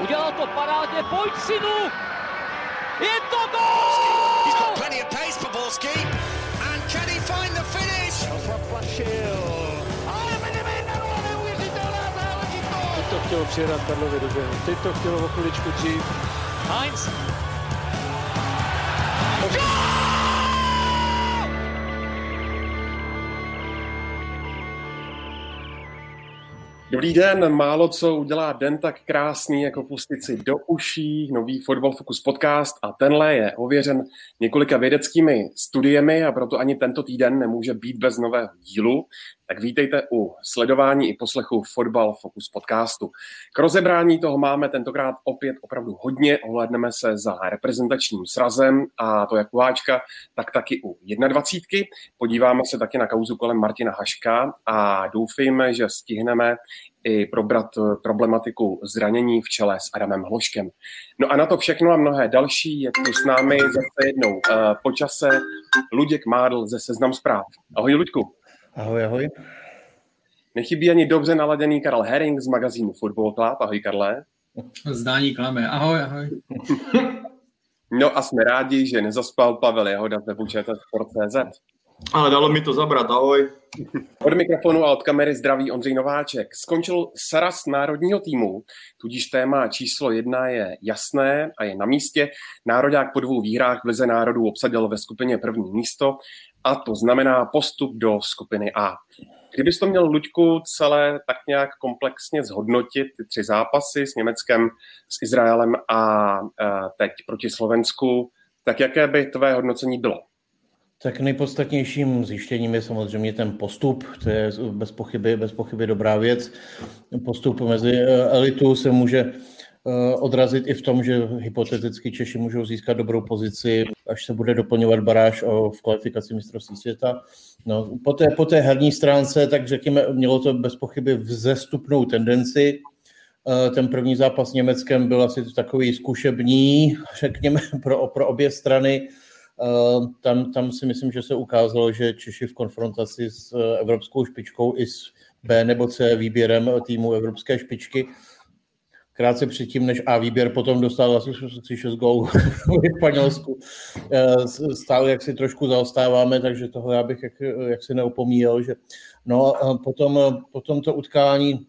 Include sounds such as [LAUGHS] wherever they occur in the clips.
Udělal to parádně, pojď synu! Je to gol! He's got plenty of pace for Borski. And can he find the finish? Teď to chtělo přijedat Karlovi do běhu. Teď to chtělo o chviličku dřív. Heinz. Dobrý den, málo co udělá den tak krásný, jako pustit si do uší nový Football Focus podcast a tenhle je ověřen několika vědeckými studiemi a proto ani tento týden nemůže být bez nového dílu. Tak vítejte u sledování i poslechu Football Focus podcastu. K rozebrání toho máme tentokrát opět opravdu hodně, ohledneme se za reprezentačním srazem a to jak u Háčka, tak taky u 21. Podíváme se taky na kauzu kolem Martina Haška a doufejme, že stihneme i probrat problematiku zranění v čele s Adamem Hloškem. No a na to všechno a mnohé další je tu s námi zase jednou uh, počase Luděk Mádl ze Seznam zpráv. Ahoj Luďku. Ahoj, ahoj. Nechybí ani dobře naladěný Karel Herring z magazínu Football Club. Ahoj Karle. Zdání klame. Ahoj, ahoj. [LAUGHS] No a jsme rádi, že nezaspal Pavel Jehoda ze Sport.cz. Ale dalo mi to zabrat, ahoj. Od mikrofonu a od kamery zdraví Ondřej Nováček. Skončil Saras národního týmu, tudíž téma číslo jedna je jasné a je na místě. Národák po dvou výhrách v Lize národů obsadil ve skupině první místo a to znamená postup do skupiny A. Kdybys to měl, Luďku, celé tak nějak komplexně zhodnotit, ty tři zápasy s Německem, s Izraelem a teď proti Slovensku, tak jaké by tvé hodnocení bylo? Tak nejpodstatnějším zjištěním je samozřejmě ten postup, to je bez pochyby, bez pochyby dobrá věc. Postup mezi elitou se může odrazit i v tom, že hypoteticky Češi můžou získat dobrou pozici, až se bude doplňovat baráž o, v kvalifikaci mistrovství světa. No, po, té, po té herní stránce, tak řekněme, mělo to bez pochyby vzestupnou tendenci. Ten první zápas s Německem byl asi takový zkušební, řekněme, [LAUGHS] pro, pro obě strany. Tam, tam si myslím, že se ukázalo, že Češi v konfrontaci s evropskou špičkou i s B nebo C výběrem týmu evropské špičky krátce předtím, než A výběr potom dostal asi 6 gólů [LAUGHS] v Španělsku. Stále jak si trošku zaostáváme, takže toho já bych jak, jak si neopomíjel. Že... No a potom, potom to utkání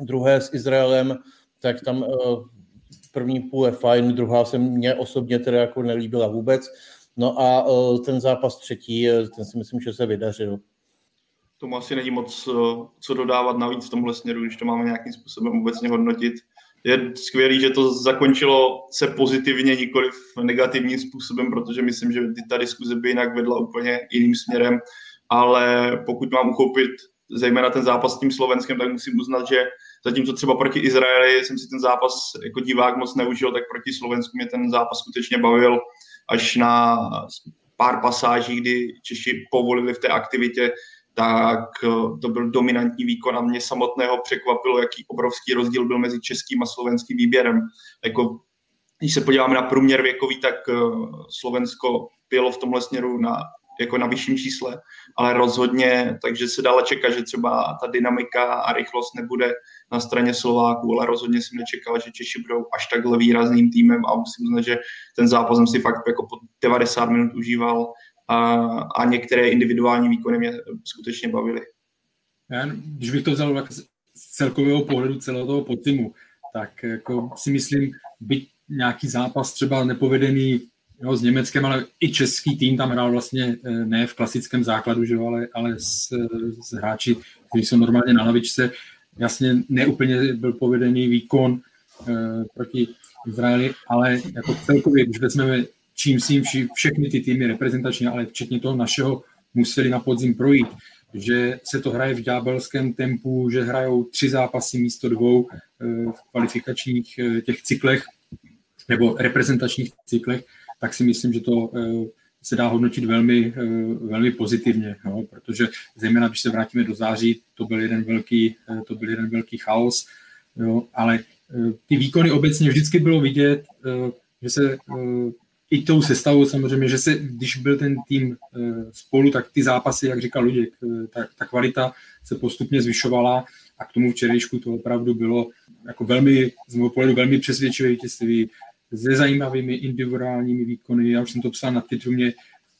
druhé s Izraelem, tak tam první půl je fajn, druhá se mně osobně teda jako nelíbila vůbec. No a ten zápas třetí, ten si myslím, že se vydařil. Tomu asi není moc co dodávat navíc v tomhle směru, když to máme nějakým způsobem obecně hodnotit. Je skvělý, že to zakončilo se pozitivně, nikoli negativním způsobem, protože myslím, že ta diskuze by jinak vedla úplně jiným směrem, ale pokud mám uchopit zejména ten zápas s tím Slovenskem, tak musím uznat, že zatímco třeba proti Izraeli jsem si ten zápas jako divák moc neužil, tak proti Slovensku mě ten zápas skutečně bavil až na pár pasáží, kdy Češi povolili v té aktivitě tak eh, to byl dominantní výkon a mě samotného překvapilo, jaký obrovský rozdíl byl mezi českým a slovenským výběrem. Jako, když se podíváme na průměr věkový, tak eh, Slovensko bylo v tomhle směru na, jako na vyšším čísle, ale rozhodně, takže se dalo čekat, že třeba ta dynamika a rychlost nebude na straně Slováků, ale rozhodně jsem nečekal, že Češi budou až takhle výrazným týmem a musím uznat, že ten zápas jsem si fakt jako po 90 minut užíval a, a některé individuální výkony mě skutečně bavily. Já, když bych to vzal z celkového pohledu celého toho podzimu, tak jako si myslím, byť nějaký zápas třeba nepovedený jo, s Německem, ale i český tým tam hrál vlastně eh, ne v klasickém základu, že ale, ale s, s hráči, kteří jsou normálně na lavičce. Jasně neúplně byl povedený výkon e, proti Izraeli, ale jako celkově, když vezmeme čím si vši, všechny ty týmy reprezentačně, ale včetně toho našeho, museli na podzim projít. Že se to hraje v ďábelském tempu, že hrajou tři zápasy místo dvou eh, v kvalifikačních eh, těch cyklech nebo reprezentačních cyklech, tak si myslím, že to eh, se dá hodnotit velmi, velmi pozitivně, no, protože zejména, když se vrátíme do září, to byl jeden velký, to byl jeden velký chaos, jo, ale ty výkony obecně vždycky bylo vidět, že se i tou sestavou samozřejmě, že se, když byl ten tým eh, spolu, tak ty zápasy, jak říkal Luděk, eh, ta, ta kvalita se postupně zvyšovala a k tomu včerejšku to opravdu bylo jako velmi, z mého pohledu velmi přesvědčivé vítězství se zajímavými individuálními výkony. Já už jsem to psal na Twitteru, mě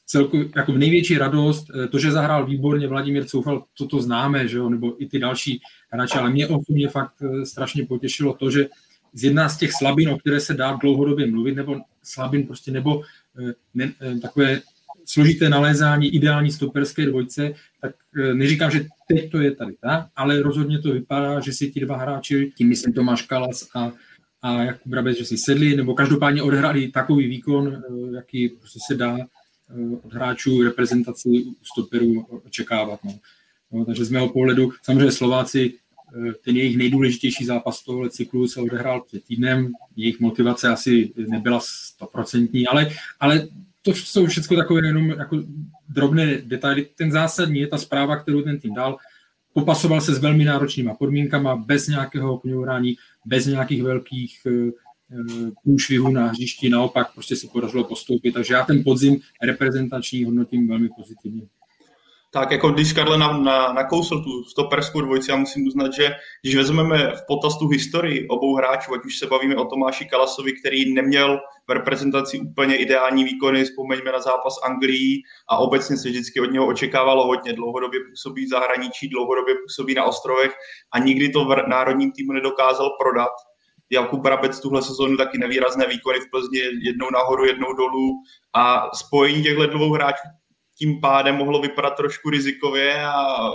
celku, jako největší radost, eh, to, že zahrál výborně Vladimír Coufal, to to známe, že jo, nebo i ty další hráči, ale mě osobně fakt eh, strašně potěšilo to, že z jedna z těch slabin, o které se dá dlouhodobě mluvit, nebo slabin prostě, nebo eh, ne, takové složité nalézání ideální stoperské dvojce, tak neříkám, že teď to je tady tak, ale rozhodně to vypadá, že si ti dva hráči, tím myslím Tomáš Kalas a, a Jakub Brabec, že si sedli, nebo každopádně odehráli takový výkon, jaký prostě se dá Eh, od hráčů reprezentaci stoperů očekávat. No. No, takže z mého pohledu, samozřejmě Slováci, eh, ten jejich nejdůležitější zápas tohohle cyklu se odehrál před týdnem, jejich motivace asi nebyla stoprocentní, ale, ale to jsou všechno takové jenom jako drobné detaily. Ten zásadní je ta zpráva, kterou ten tým dal. Popasoval se s velmi náročnýma podmínkama, bez nějakého kňourání, bez nějakých velkých eh, průšvihu na hřišti, naopak prostě se podařilo postoupit, takže já ten podzim reprezentační hodnotím velmi pozitivně. Tak jako když Karle na, na, nakousl tu stoperskou dvojici, já musím uznat, že když vezmeme v potaz tu historii obou hráčů, ať už se bavíme o Tomáši Kalasovi, který neměl v reprezentaci úplně ideální výkony, vzpomeňme na zápas Anglii a obecně se vždycky od něho očekávalo hodně. Dlouhodobě působí v zahraničí, dlouhodobě působí na ostrovech a nikdy to v národním týmu nedokázal prodat Jakub Brabec tuhle sezónu taky nevýrazné výkony v Plzni, jednou nahoru, jednou dolů a spojení těchto dvou hráčů tím pádem mohlo vypadat trošku rizikově a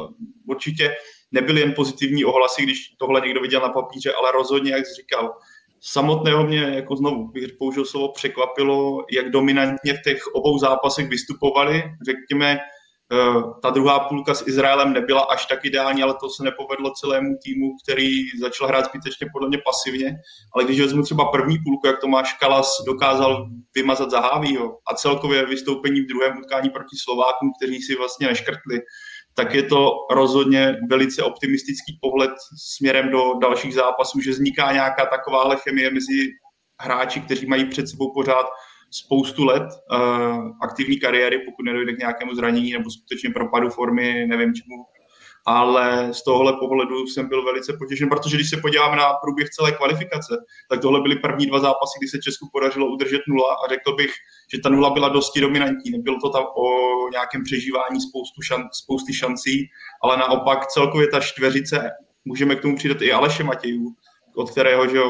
určitě nebyly jen pozitivní ohlasy, když tohle někdo viděl na papíře, ale rozhodně, jak jsi říkal, samotného mě, jako znovu bych použil slovo, překvapilo, jak dominantně v těch obou zápasech vystupovali. Řekněme, ta druhá půlka s Izraelem nebyla až tak ideální, ale to se nepovedlo celému týmu, který začal hrát zbytečně podle mě pasivně. Ale když vezmu třeba první půlku, jak Tomáš Kalas dokázal vymazat Zahávího a celkově vystoupení v druhém utkání proti Slovákům, kteří si vlastně neškrtli, tak je to rozhodně velice optimistický pohled směrem do dalších zápasů, že vzniká nějaká taková chemie mezi hráči, kteří mají před sebou pořád spoustu let uh, aktivní kariéry, pokud nedojde k nějakému zranění nebo skutečně propadu formy, nevím čemu. Ale z tohohle pohledu jsem byl velice potěšen, protože když se podíváme na průběh celé kvalifikace, tak tohle byly první dva zápasy, kdy se Česku podařilo udržet nula a řekl bych, že ta nula byla dosti dominantní. Nebylo to tam o nějakém přežívání spoustu šan, spousty šancí, ale naopak celkově ta čtveřice, můžeme k tomu přidat i Aleše Matějů, od kterého že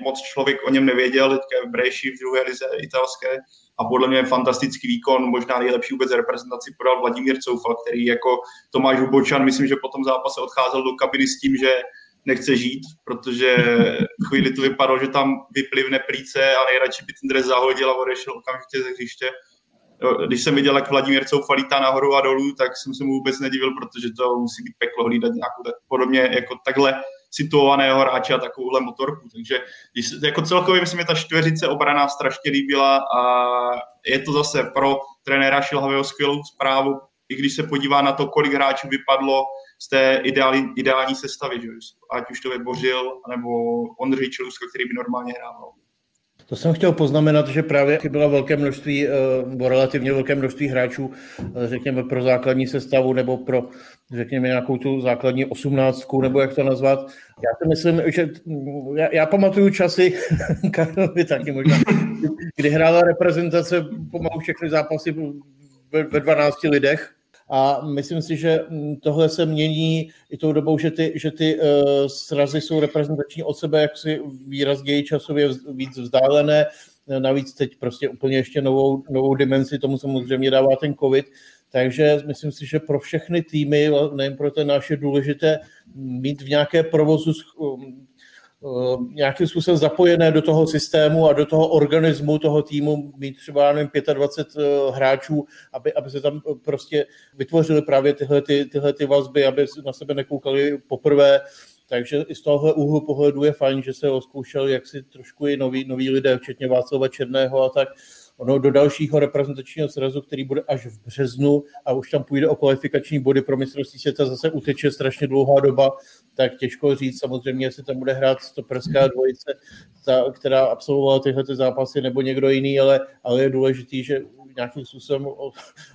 moc člověk o něm nevěděl, teďka v Breši v druhé lize italské a podle mě je fantastický výkon, možná nejlepší vůbec reprezentaci podal Vladimír Coufal, který jako Tomáš Hubočan, myslím, že po tom zápase odcházel do kabiny s tím, že nechce žít, protože [LAUGHS] chvíli to vypadalo, že tam vyplivne plíce a nejradši by ten dres zahodil a odešel okamžitě ze hřiště. Když jsem viděl, jak Vladimír Coufal lítá nahoru a dolů, tak jsem se mu vůbec nedivil, protože to musí být peklo hlídat nějakou tak podobně jako takhle situovaného hráče a takovouhle motorku. Takže když, jako celkově myslím, že ta čtveřice obrana strašně líbila a je to zase pro trenéra Šilhavého skvělou zprávu, i když se podívá na to, kolik hráčů vypadlo z té ideální, ideální sestavy, že? ať už to je Bořil, nebo Ondřej Čeluska, který by normálně hrával. To jsem chtěl poznamenat, že právě bylo velké množství, eh, nebo relativně velké množství hráčů, eh, řekněme, pro základní sestavu nebo pro, řekněme, nějakou tu základní osmnáctku, nebo jak to nazvat. Já si myslím, že já, já pamatuju časy, [LAUGHS] Karlovi taky možná, kdy hrála reprezentace pomalu všechny zápasy ve, ve 12 lidech, a myslím si, že mm, tohle se mění i tou dobou, že ty, že ty uh, srazy jsou reprezentační od sebe jaksi výrazněji časově víc vzdálené. Navíc teď prostě úplně ještě novou, novou dimenzi tomu samozřejmě dává ten covid. Takže myslím si, že pro všechny týmy, nejen pro ten náš, je důležité mít v nějaké provozu Eh, nějakým způsobem zapojené do toho systému a do toho organismu toho týmu, mít třeba nevím, 25 eh, hráčů, aby, aby se tam prostě vytvořily právě tyhle, ty, tyhle ty vazby, aby na sebe nekoukali poprvé. Takže i z tohohle úhlu pohledu je fajn, že se oskoušel jaksi trošku i noví, noví lidé, včetně Václava Černého a tak, Ono do dalšího reprezentačního srazu, který bude až v březnu a už tam půjde o kvalifikační body pro mistrovství světa, zase uteče strašně dlouhá doba, tak těžko říct samozřejmě, jestli tam bude hrát stoperská dvojice, ta, která absolvovala tyhle ty zápasy, nebo někdo jiný, ale, ale je důležitý, že nějakým způsobem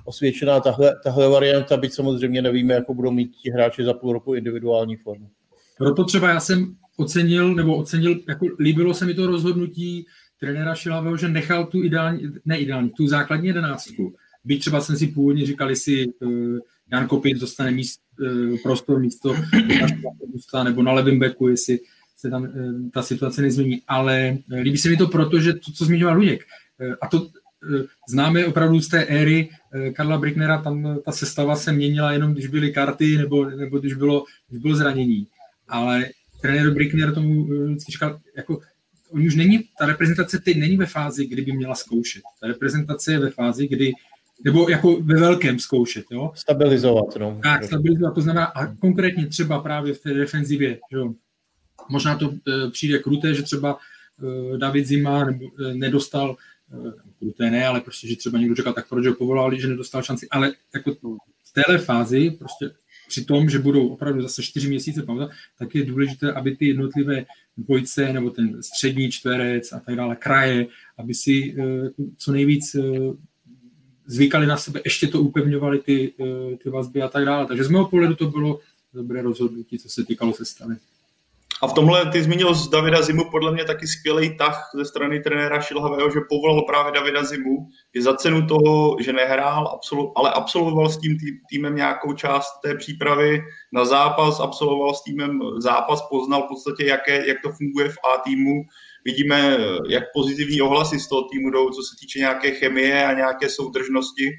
osvědčená tahle, tahle varianta, byť samozřejmě nevíme, jako budou mít ti hráči za půl roku individuální formu. proto třeba já jsem ocenil, nebo ocenil, jako líbilo se mi to rozhodnutí trenéra Šilavého, že nechal tu ideální, ne ideální, tu základní jedenáctku. Byť třeba jsem si původně říkal, jestli uh, Jan Kopin dostane míst, uh, prostor místo nebo na levém beku, jestli se tam uh, ta situace nezmění. Ale uh, líbí se mi to proto, že to, co zmiňoval Luděk, uh, a to známe opravdu z té éry Karla Bricknera, tam ta sestava se měnila jenom, když byly karty nebo, nebo když, bylo, když bylo zranění. Ale trenér Brickner tomu vždycky říkal, jako on už není, ta reprezentace teď není ve fázi, kdy by měla zkoušet. Ta reprezentace je ve fázi, kdy nebo jako ve velkém zkoušet, jo? Stabilizovat, no. Tak, stabilizovat, to znamená, a konkrétně třeba právě v té defenzivě, jo? Možná to e, přijde kruté, že třeba e, David Zima nebo, e, nedostal, e, kruté ne, ale prostě, že třeba někdo říkal, tak proč ho povolali, že nedostal šanci, ale jako v téhle fázi prostě při tom, že budou opravdu zase čtyři měsíce pauza, tak je důležité, aby ty jednotlivé dvojce nebo ten střední čtverec a tak dále, kraje, aby si eh, co nejvíc eh, zvykali na sebe, ještě to upevňovali ty, eh, ty vazby a tak dále. Takže z mého pohledu to bylo dobré rozhodnutí, co se týkalo sestavy. A v tomhle ty zmínil z Davida Zimu podle mě taky skvělý tah ze strany trenéra Šilhavého, že povolal právě Davida Zimu. Je za cenu toho, že nehrál, ale absolvoval s tím týmem nějakou část té přípravy na zápas, absolvoval s týmem zápas, poznal v podstatě, jaké, jak to funguje v A týmu. Vidíme, jak pozitivní ohlasy z toho týmu jdou, co se týče nějaké chemie a nějaké soudržnosti.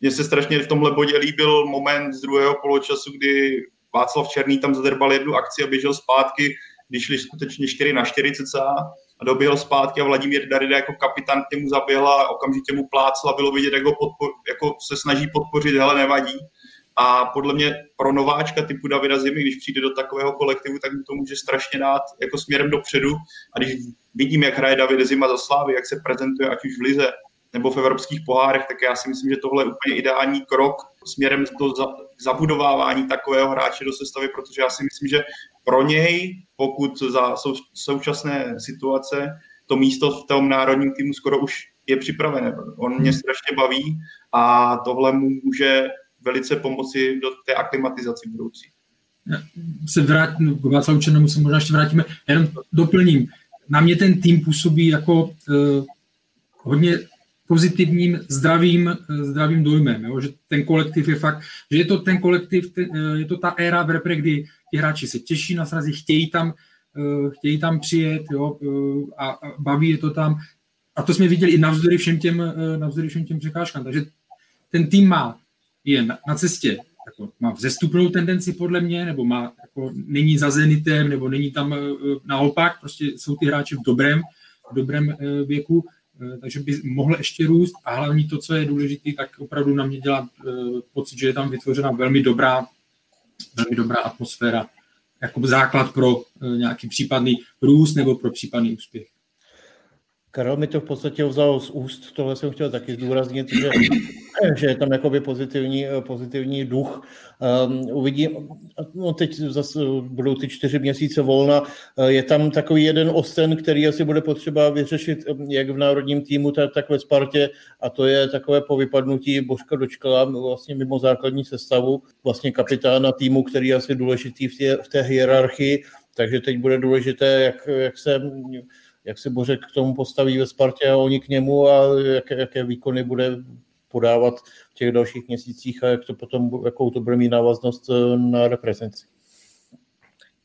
Mně se strašně v tomhle bodě líbil moment z druhého poločasu, kdy Václav Černý tam zadrbal jednu akci a běžel zpátky, když šli skutečně 4 na 4 cca a doběhl zpátky a Vladimír Darida jako kapitán k němu zaběhl a okamžitě mu plácla, bylo vidět, jak ho podpor, jako se snaží podpořit, hele, nevadí. A podle mě pro nováčka typu Davida Zimy, když přijde do takového kolektivu, tak mu to může strašně dát jako směrem dopředu. A když vidím, jak hraje David Zima za Slávy, jak se prezentuje ať už v Lize nebo v evropských pohárech, tak já si myslím, že tohle je úplně ideální krok směrem do zabudovávání takového hráče do sestavy, protože já si myslím, že pro něj, pokud za sou, současné situace to místo v tom národním týmu skoro už je připravené. On mě strašně baví a tohle mu může velice pomoci do té aklimatizace budoucí. Se vrátím, k Václavu Černému se možná ještě vrátíme, jenom doplním. Na mě ten tým působí jako uh, hodně pozitivním, zdravým, zdravým dojmem, jo? že ten kolektiv je fakt, že je to ten kolektiv, ten, je to ta éra v repre, kdy ti hráči se těší na srazy, chtějí tam, eh, chtějí tam přijet jo? Eh, a baví je to tam. A to jsme viděli i navzdory všem těm, eh, navzdory všem těm překážkám. Takže ten tým má, je na, na cestě, jako má vzestupnou tendenci podle mě, nebo má, jako, není za Zenitem, nebo není tam naopak, prostě jsou ty hráči v dobrém, v dobrém věku Eh, takže by mohl ještě růst a hlavně to, co je důležité, tak opravdu na mě dělá eh, pocit, že je tam vytvořena velmi dobrá, velmi dobrá atmosféra, jako základ pro eh, nějaký případný růst nebo pro případný úspěch. Karel mi to v podstatě vzal z úst, tohle jsem chtěl taky zdůraznit, že, [LAUGHS] že je tam jakoby pozitivní, pozitivní duch. Um, uvidím, no teď zase budou ty čtyři měsíce volna, je tam takový jeden osten, který asi bude potřeba vyřešit jak v národním týmu, tak, tak ve Spartě. A to je takové po vypadnutí Božka Dočkala vlastně mimo základní sestavu, vlastně kapitána týmu, který je asi důležitý v té, v té hierarchii, takže teď bude důležité, jak, jak se jak se Bořek k tomu postaví ve Spartě a oni k němu a jaké, jaké výkony bude podávat v těch dalších měsících a jak to potom, jakou to bude mít návaznost eh, na reprezentaci.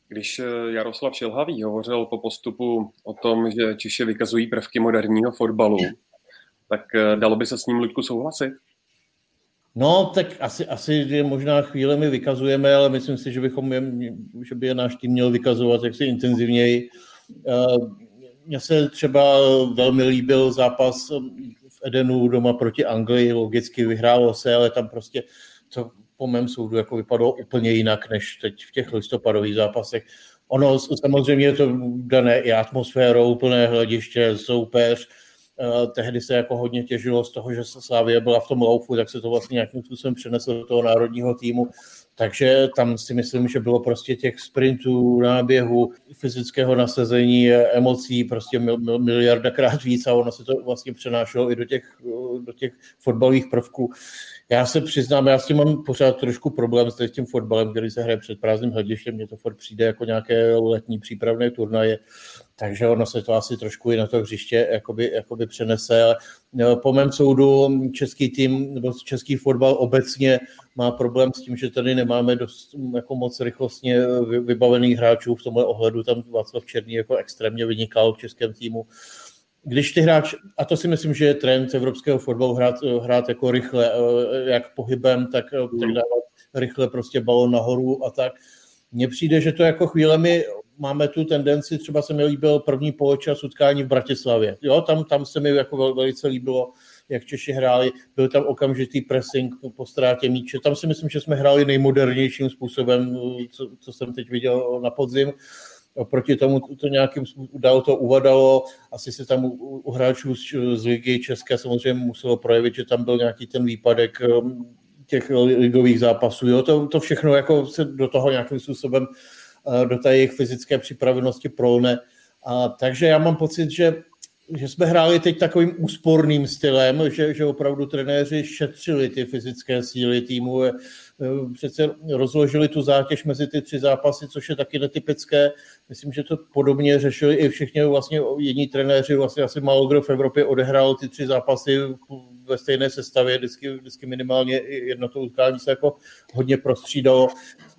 Když eh, Jaroslav Šilhavý hovořil po postupu o tom, že Češi vykazují prvky moderního fotbalu, tak eh, dalo by se s ním, Luďku, souhlasit? No, tak asi, asi je možná chvíle my vykazujeme, ale myslím si, že, bychom je, že by je náš tým měl vykazovat jaksi intenzivněji mně se třeba velmi líbil zápas Edenu doma proti Anglii, logicky vyhrálo se, ale tam prostě to po mém soudu jako vypadalo úplně jinak, než teď v těch listopadových zápasech. Ono samozřejmě je to dané i atmosférou, plné hlediště, soupeř, Uh, tehdy se jako hodně těžilo z toho, že Slávě byla v tom laufu, tak se to vlastně nějakým způsobem přeneslo do toho národního týmu. Takže tam si myslím, že bylo prostě těch sprintů, náběhu, fyzického nasazení, emocí prostě miliardakrát víc a ono se to vlastně přenášelo i do těch, do těch fotbalových prvků. Já se přiznám, já s tím mám pořád trošku problém s tím fotbalem, který se hraje před prázdným hledištěm. Mně to furt přijde jako nějaké letní přípravné turnaje, takže ono se to asi trošku i na to hřiště jakoby, jakoby přenese. Ale no, po mém soudu český tým nebo český fotbal obecně má problém s tím, že tady nemáme dost jako moc rychlostně vybavených hráčů. V tomhle ohledu tam Václav Černý jako extrémně vynikal v českém týmu když ty hráč, a to si myslím, že je trend evropského fotbalu, hrát, hrát jako rychle, jak pohybem, tak, tak dávat rychle prostě balon nahoru a tak. Mně přijde, že to jako chvílemi máme tu tendenci, třeba se mi líbil první poločas utkání v Bratislavě. Jo, tam, tam se mi jako velice líbilo, jak Češi hráli, byl tam okamžitý pressing po ztrátě míče. Tam si myslím, že jsme hráli nejmodernějším způsobem, co, co jsem teď viděl na podzim oproti tomu to nějakým způsobem to uvadalo, asi se tam u, u hráčů z, z ligy České samozřejmě muselo projevit, že tam byl nějaký ten výpadek um, těch ligových zápasů. Jo? To, to všechno jako se do toho nějakým způsobem uh, do té jejich fyzické připravenosti prolne. A, takže já mám pocit, že že jsme hráli teď takovým úsporným stylem, že, že opravdu trenéři šetřili ty fyzické síly týmu, eh, přece rozložili tu zátěž mezi ty tři zápasy, což je taky netypické. Myslím, že to podobně řešili i všichni vlastně jiní trenéři, vlastně asi málo kdo v Evropě odehrál ty tři zápasy ve stejné sestavě, vždycky, vždycky minimálně jedno to utkání se jako hodně prostřídalo.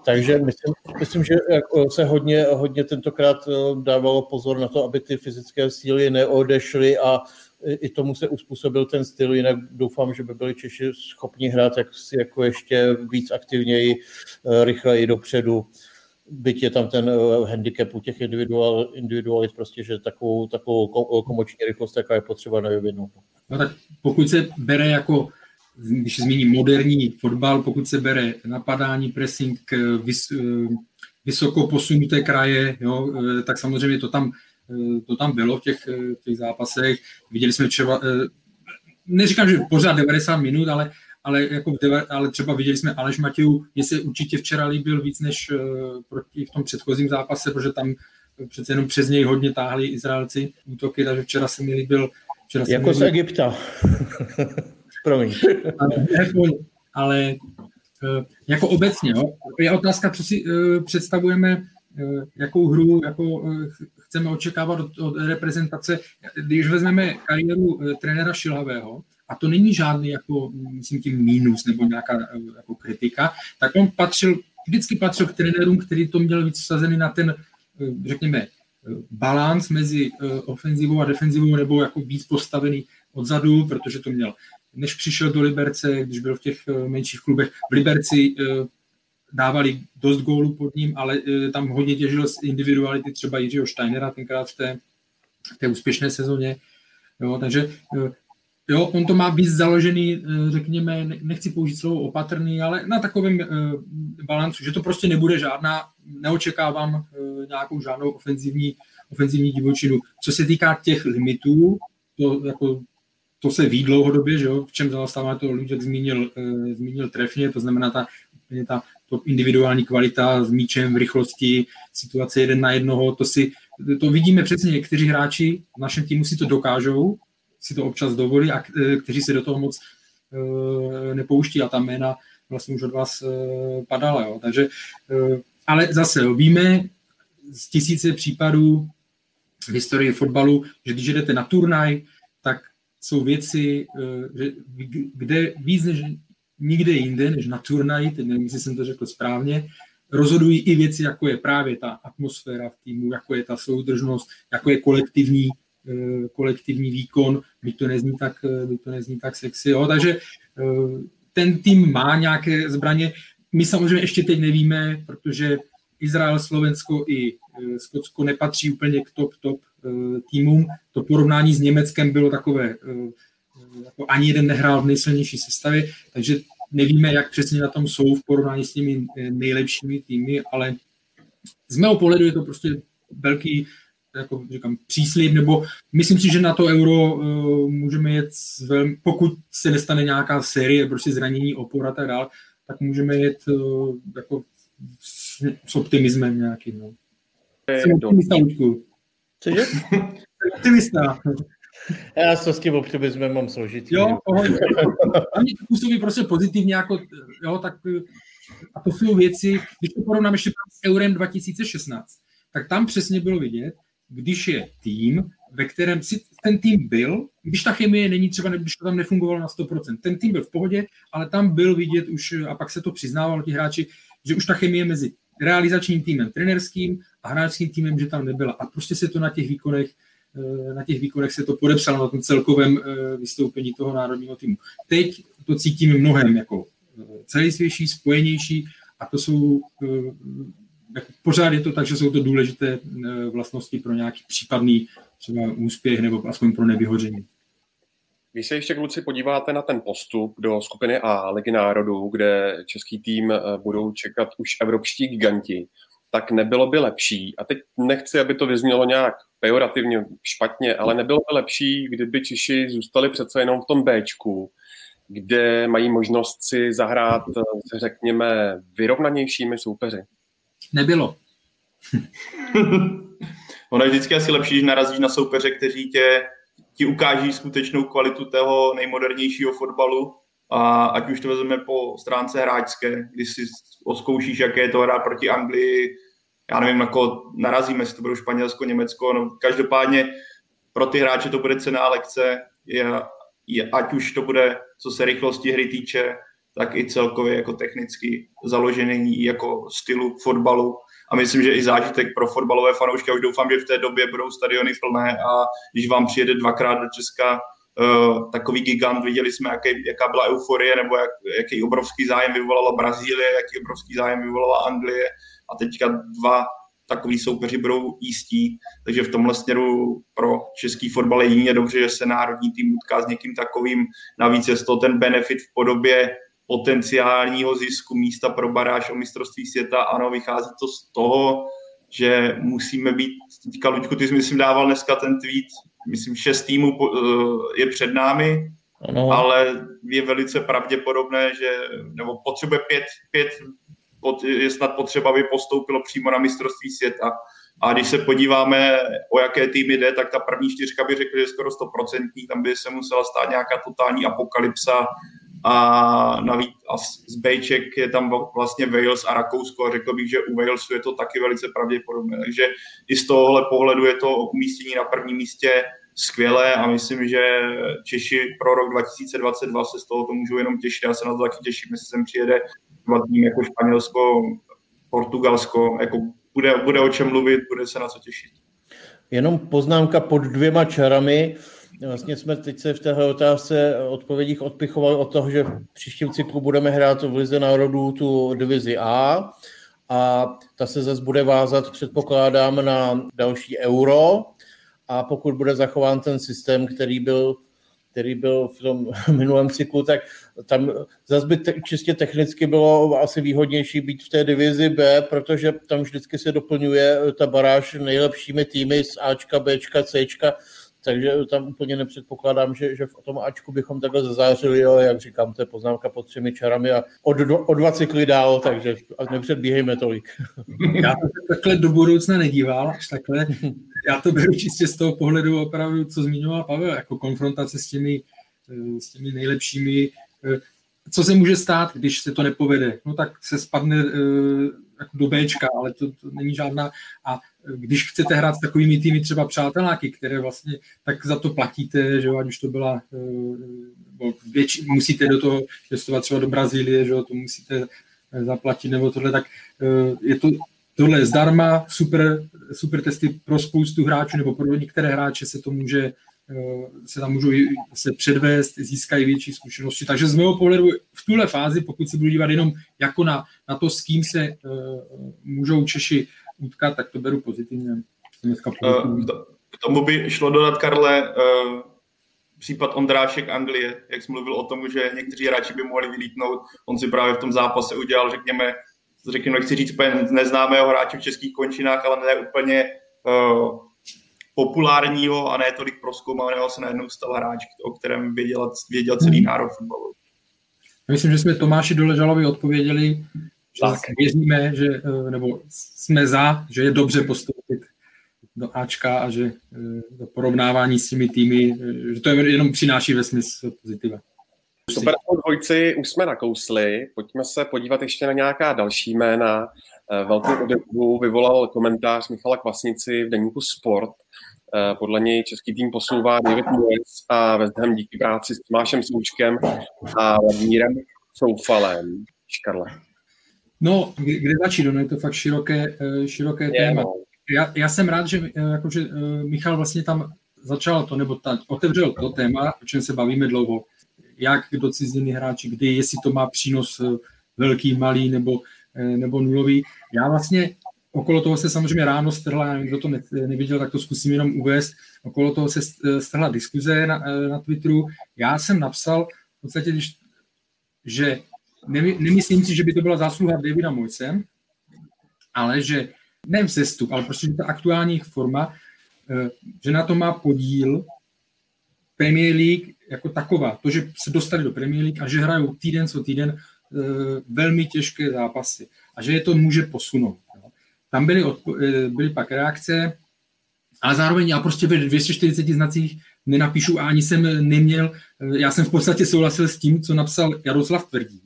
Takže myslím, myslím že se hodně, hodně tentokrát eh, dávalo pozor na to, aby ty fyzické síly neodešly a i tomu se uspůsobil ten styl, jinak doufám, že by byli Češi schopni hrát jak, jako ještě víc aktivněji, eh, rychleji dopředu. Byť je tam ten eh, handicap u těch individual, individualit, prostě, že takovou, takovou komoční rychlost, jaká je potřeba nevyvinout. No tak pokud se bere jako když zmíním moderní fotbal, pokud se bere napadání, pressing, vys, vysoko posunuté kraje, jo, tak samozřejmě to tam, to tam bylo v těch, v těch zápasech. Viděli jsme třeba, neříkám, že pořád 90 minut, ale, ale, jako ale třeba viděli jsme Aleš Matěju, mě se určitě včera líbil víc než proti v tom předchozím zápase, protože tam přece jenom přes něj hodně táhli Izraelci útoky, takže včera se mi líbil. Včera jako líbil, z Egypta. [LAUGHS] Promiň. ale eh, jako obecně, jo, je otázka, co si uh, představujeme, uh, jakou hru jako, chceme očekávat od, reprezentace. Když vezmeme kariéru trenéra Šilhavého, a to není žádný, jako, myslím tím, mínus nebo nějaká jako kritika, tak on patřil, vždycky patřil k trenérům, který to měl víc sazený na ten, řekněme, balans mezi ofenzivou a defenzivou nebo jako víc postavený odzadu, protože to měl než přišel do Liberce, když byl v těch eh, menších klubech. V Liberci eh, dávali dost gólů pod ním, ale eh, tam hodně těžil z individuality třeba Jiřího Steinera tenkrát v té, v té úspěšné sezóně. Jo, takže jo, on to má být založený, řekněme, nechci použít slovo opatrný, ale na takovém balancu, že to prostě nebude žádná, neočekávám nějakou žádnou ofenzivní, ofenzivní divočinu. Co se týká těch limitů, to jako to se ví dlouhodobě, že jo, v čem zastává to Luděk zmínil, e, zmínil trefně, to znamená ta, ta to individuální kvalita s míčem v rychlosti, situace jeden na jednoho, to si, to vidíme přesně, někteří hráči v našem týmu si to dokážou, si to občas dovolí a e, kteří se do toho moc e, nepouští a ta jména vlastně už od vás e, padala, jo. takže, e, ale zase jo, víme z tisíce případů v historii fotbalu, že když jdete na turnaj, tak jsou věci, eh, kde víc než nikde jinde, než na turnaji, teď nevím, jestli jsem to řekl správně, rozhodují i věci, jako je právě ta atmosféra v týmu, jako je ta soudržnost, jako je kolektivní, eh, kolektivní výkon, by to nezní tak, eh, by to nezní tak sexy. Jo? Takže ten tým má nějaké zbraně. My samozřejmě ještě teď nevíme, protože Izrael, Slovensko i Skotsko nepatří úplně k top, top Eh, týmům. To porovnání s Německem bylo takové, eh, jako ani jeden nehrál v nejsilnější sestavě, takže nevíme, jak přesně na tom jsou v porovnání s těmi eh, nejlepšími týmy, ale z mého pohledu je to prostě velký jako říkám, příslip, nebo myslím si, že na to euro uh, můžeme jet, velmi, pokud se nestane nějaká série, prostě zranění opor a tak dále, tak můžeme jet uh, jako s, s optimismem nějakým. No. Jsem optimista. Cože? optimista. Já se s tím optimismem mám složitý. Jo, Oni to působí prostě pozitivně, jako, jo, tak a to jsou věci, když to porovnám ještě s Eurem 2016, tak tam přesně bylo vidět, když je tým, ve kterém si ten tým byl, když ta chemie není třeba, když to tam nefungovalo na 100%, ten tým byl v pohodě, ale tam byl vidět už, a pak se to přiznávalo ti hráči, že už ta chemie mezi realizačním týmem trenerským hráčským týmem, že tam nebyla. A prostě se to na těch výkonech eh, na těch výkonech se to podepsalo na tom celkovém eh, vystoupení toho národního týmu. Teď to cítím mnohem jako eh, celisvější, spojenější a to jsou pořád je to tak, že jsou to důležité vlastnosti pro nějaký případný třeba úspěch nebo aspoň pro nevyhoření. Když se ještě kluci podíváte na ten postup do skupiny A Ligy národů, kde český tým budou čekat už evropští giganti, tak nebylo by lepší, a teď nechci, aby to vyznělo nějak pejorativně špatně, ale nebylo by lepší, kdyby Češi zůstali přece jenom v tom Bčku, kde mají možnost si zahrát, eh, řekněme, vyrovnanějšími soupeři. Nebylo. [LAUGHS] ono je vždycky asi lepší, když narazíš na soupeře, kteří tě ti ukáží skutečnou kvalitu toho nejmodernějšího fotbalu, a ať už to vezmeme po stránce hráčské, když si oskoušíš, jaké je to hrát proti Anglii, já nevím, na koho narazíme, jestli to budou Španělsko, Německo, no každopádně pro ty hráče to bude cená lekce, je, je, ať už to bude, co se rychlosti hry týče, tak i celkově jako technicky založený jako stylu fotbalu a myslím, že i zážitek pro fotbalové fanoušky. Už doufám, že v té době budou stadiony plné a když vám přijede dvakrát do Česka uh, takový gigant, viděli jsme, jaký, jaká byla euforie nebo jak, jaký obrovský zájem vyvolala Brazílie, jaký obrovský zájem vyvolala Anglie a teďka dva takový soupeři budou jistí, takže v tomhle směru pro český fotbal je jedině dobře, že se národní tým utká s někým takovým. Navíc je to ten benefit v podobě potenciálního zisku místa pro baráž o mistrovství světa. Ano, vychází to z toho, že musíme být, teďka Luďku, ty jsi myslím dával dneska ten tweet, myslím šest týmů eh, je před námi, ano. ale je velice pravděpodobné, že, nebo potřebuje pět, pět je snad potřeba, aby postoupilo přímo na mistrovství světa. A když se podíváme, o jaké týmy jde, tak ta první čtyřka by řekl, že je skoro 100%, tam by se musela stát nějaká totální apokalypsa a navíc a z Bejček je tam vlastně Wales a Rakousko a řekl bych, že u Walesu je to taky velice pravděpodobné. Takže i z tohohle pohledu je to umístění na prvním místě skvělé a myslím, že Češi pro rok 2022 se z toho to můžou jenom těšit. Já se na to taky těším, jestli sem přijede tým jako Španělsko, Portugalsko, jako bude, bude o čem mluvit, bude se na co těšit. Jenom poznámka pod dvěma čarami. Vlastně jsme teď se v téhle otázce odpovědích odpichovali od toho, že v příštím cyklu budeme hrát v Lize národů tu divizi A a ta se zase bude vázat, předpokládám, na další euro a pokud bude zachován ten systém, který byl který byl v tom [LAUGHS] minulém cyklu, tak tam zase by te, čistě technicky bylo asi výhodnější být v té divizi B, protože tam vždycky se doplňuje ta baráž nejlepšími týmy z Ačka, Bčka, Cčka, takže tam úplně nepředpokládám, že, že v tom Ačku bychom takhle zazářili, jo, jak říkám, to je poznámka pod třemi čarami a od, o dva cykly dál, takže nepředbíhejme tolik. Já to takhle do budoucna nedíval, až takhle. Já to beru čistě z toho pohledu opravdu, co zmiňoval Pavel, jako konfrontace s těmi, eh, s těmi nejlepšími. Eh, co se může stát, když se to nepovede? No tak se spadne eh, jako do Bčka, ale to, to není žádná. A když chcete hrát s takovými týmy třeba přáteláky, které vlastně tak za to platíte, že jo, ať už to byla, nebo větši, musíte do toho testovat třeba do Brazílie, že jo, to musíte zaplatit nebo tohle, tak je to tohle je zdarma, super, super testy pro spoustu hráčů nebo pro některé hráče se to může eh, se tam můžou se předvést, získají větší zkušenosti. Takže z mého pohledu v tuhle fázi, pokud se budu dívat jenom jako na, na to, s kým se můžou Češi utkat, tak to beru pozitivně. Dneska pozitivně. Uh, k tomu by šlo dodat, Karle, uh, případ Ondrášek Anglie, jak jsi mluvil o tom, že někteří hráči by mohli vylítnout. On si právě v tom zápase udělal, řekněme, řekněme, nechci říct úplně neznámého hráče v českých končinách, ale ne úplně uh, populárního a ne tolik proskoumaného se najednou stal hráč, o kterém věděl, věděl celý národ fotbalu. Myslím, že jsme Tomáši Doležalovi odpověděli, tak. věříme, že, eh, nebo jsme za, že je dobře postoupit do Ačka a že to porovnávání s těmi týmy, že to jenom přináší ve smysl pozitiva. Super, dvojci už jsme nakousli, pojďme se podívat ještě na nějaká další jména. Velkou odezvu vyvolal komentář Michala Kvasnici v deníku Sport, Eh, podle něj český tým posouvá David Moyes a West Ham díky práci s Tomášem Součkem a Vladimírem Soufalem. Škarle. No, kde začít? No je to fakt široké, eh, široké je, téma. No. Já, já, jsem rád, že, eh, jakože, Michal vlastně tam začal to, nebo ta, otevřel to téma, o čem se bavíme dlouho. Jak do ciziny hráči, kdy, jestli to má přínos velký, malý nebo, nebo nulový. Já vlastně Okolo toho se samozřejmě ráno strhla, kdo to neviděl, tak to zkusím jenom uvést, okolo toho se strhla diskuze na, na Twitteru. Já jsem napsal v podstatě, když, že nemyslím si, že by to byla zásluha Davida Mojce, ale že ne vzestup, ale prostě ta aktuální forma, eh, že na to má podíl Premier League jako taková. To, že se dostali do Premier League a že hrajou týden co týden eh, velmi těžké zápasy a že je to může posunout. Tam byly, odpo- eh, byly pak reakce, ale zároveň já prostě ve 240 znacích nenapíšu a ani jsem neměl, já jsem v podstatě souhlasil s tím, co napsal Jaroslav Tvrdí,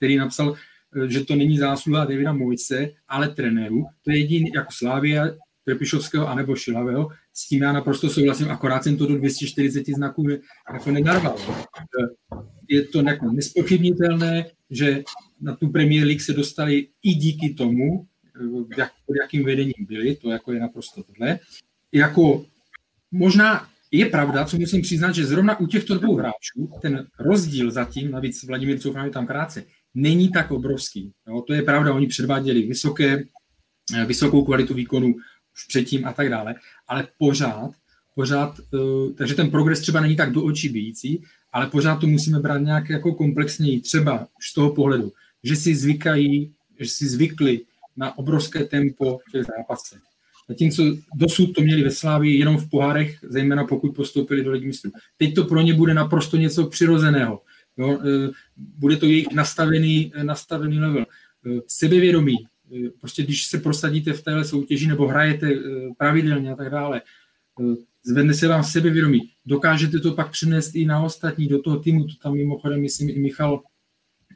který napsal, eh, že to není zásluha Davida Mojce, ale trenéru. To je jediný jako Slávia, Trepišovského anebo Šilavého. S tím já naprosto souhlasím, akorát jsem to do 240 znaků jako nenarval. Je to jako nespochybnitelné, že na tu Premier League se dostali i díky tomu, jak, pod jakým vedením byli, to jako je naprosto tohle. Jako možná je pravda, co musím přiznat, že zrovna u těchto dvou hráčů ten rozdíl zatím, navíc Vladimír Coufan je tam krátce, není tak obrovský. Jo, to je pravda, oni předváděli vysoké, eh, vysokou kvalitu výkonu už předtím a tak dále, ale pořád, pořád, uh, takže ten progres třeba není tak do očí bíjící, ale pořád to musíme brát nějak jako komplexněji, třeba už z toho pohledu, že si zvykají, že si zvykli na obrovské tempo v těch zápasech. Zatímco dosud to měli ve Slávii jenom v pohárech, zejména pokud postoupili do ligy mistrů. Teď to pro ně bude naprosto něco přirozeného. Jo? E, bude to jejich nastavený, nastavený level. E, sebevědomí, e, prostě když se prosadíte v téhle soutěži nebo hrajete pravidelně a tak dále, zvedne se vám sebevědomí. Dokážete to pak přinést i na ostatní, do toho týmu, to tam mimochodem, myslím, i Michal,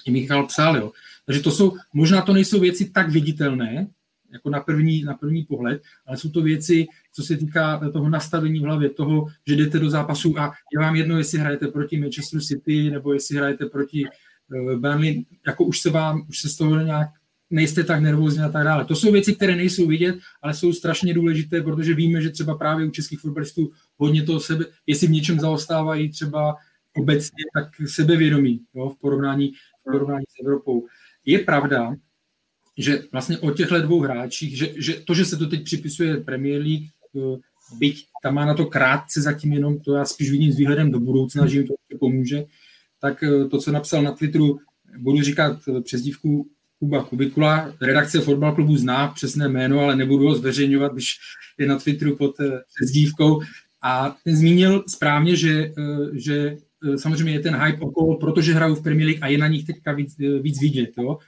i Michal psal, jo. Takže to jsou, možná to nejsou věci tak viditelné, jako na první, na první pohled, ale jsou to věci, co se týká toho nastavení v hlavě, toho, že jdete do zápasu a je vám jedno, jestli hrajete proti Manchester City nebo jestli hrajete proti uh, Burnley, jako už se vám, už se z toho nějak nejste tak nervózní a tak dále. To jsou věci, které nejsou vidět, ale jsou strašně důležité, protože víme, že třeba právě u českých fotbalistů hodně toho sebe, jestli v něčem zaostávají třeba obecně, tak sebevědomí jo, v, porovnání, v porovnání s Evropou. Je pravda, že vlastně o těchto dvou hráčích, že, že to, že se to teď připisuje Premier League, eh, byť tam má na to krátce zatím jenom, to já spíš vidím s výhledem do budoucna, že jim to pomůže, tak eh, to, co napsal na Twitteru, budu říkat eh, přezdívku Kuba Kubikula, redakce fotbal klubu zná přesné jméno, ale nebudu ho zveřejňovat, když je na Twitteru pod přezdívkou. A ten zmínil správně, že, že samozřejmě je ten hype okolo, protože hrajou v Premier League a je na nich teďka víc, víc vidět, jo?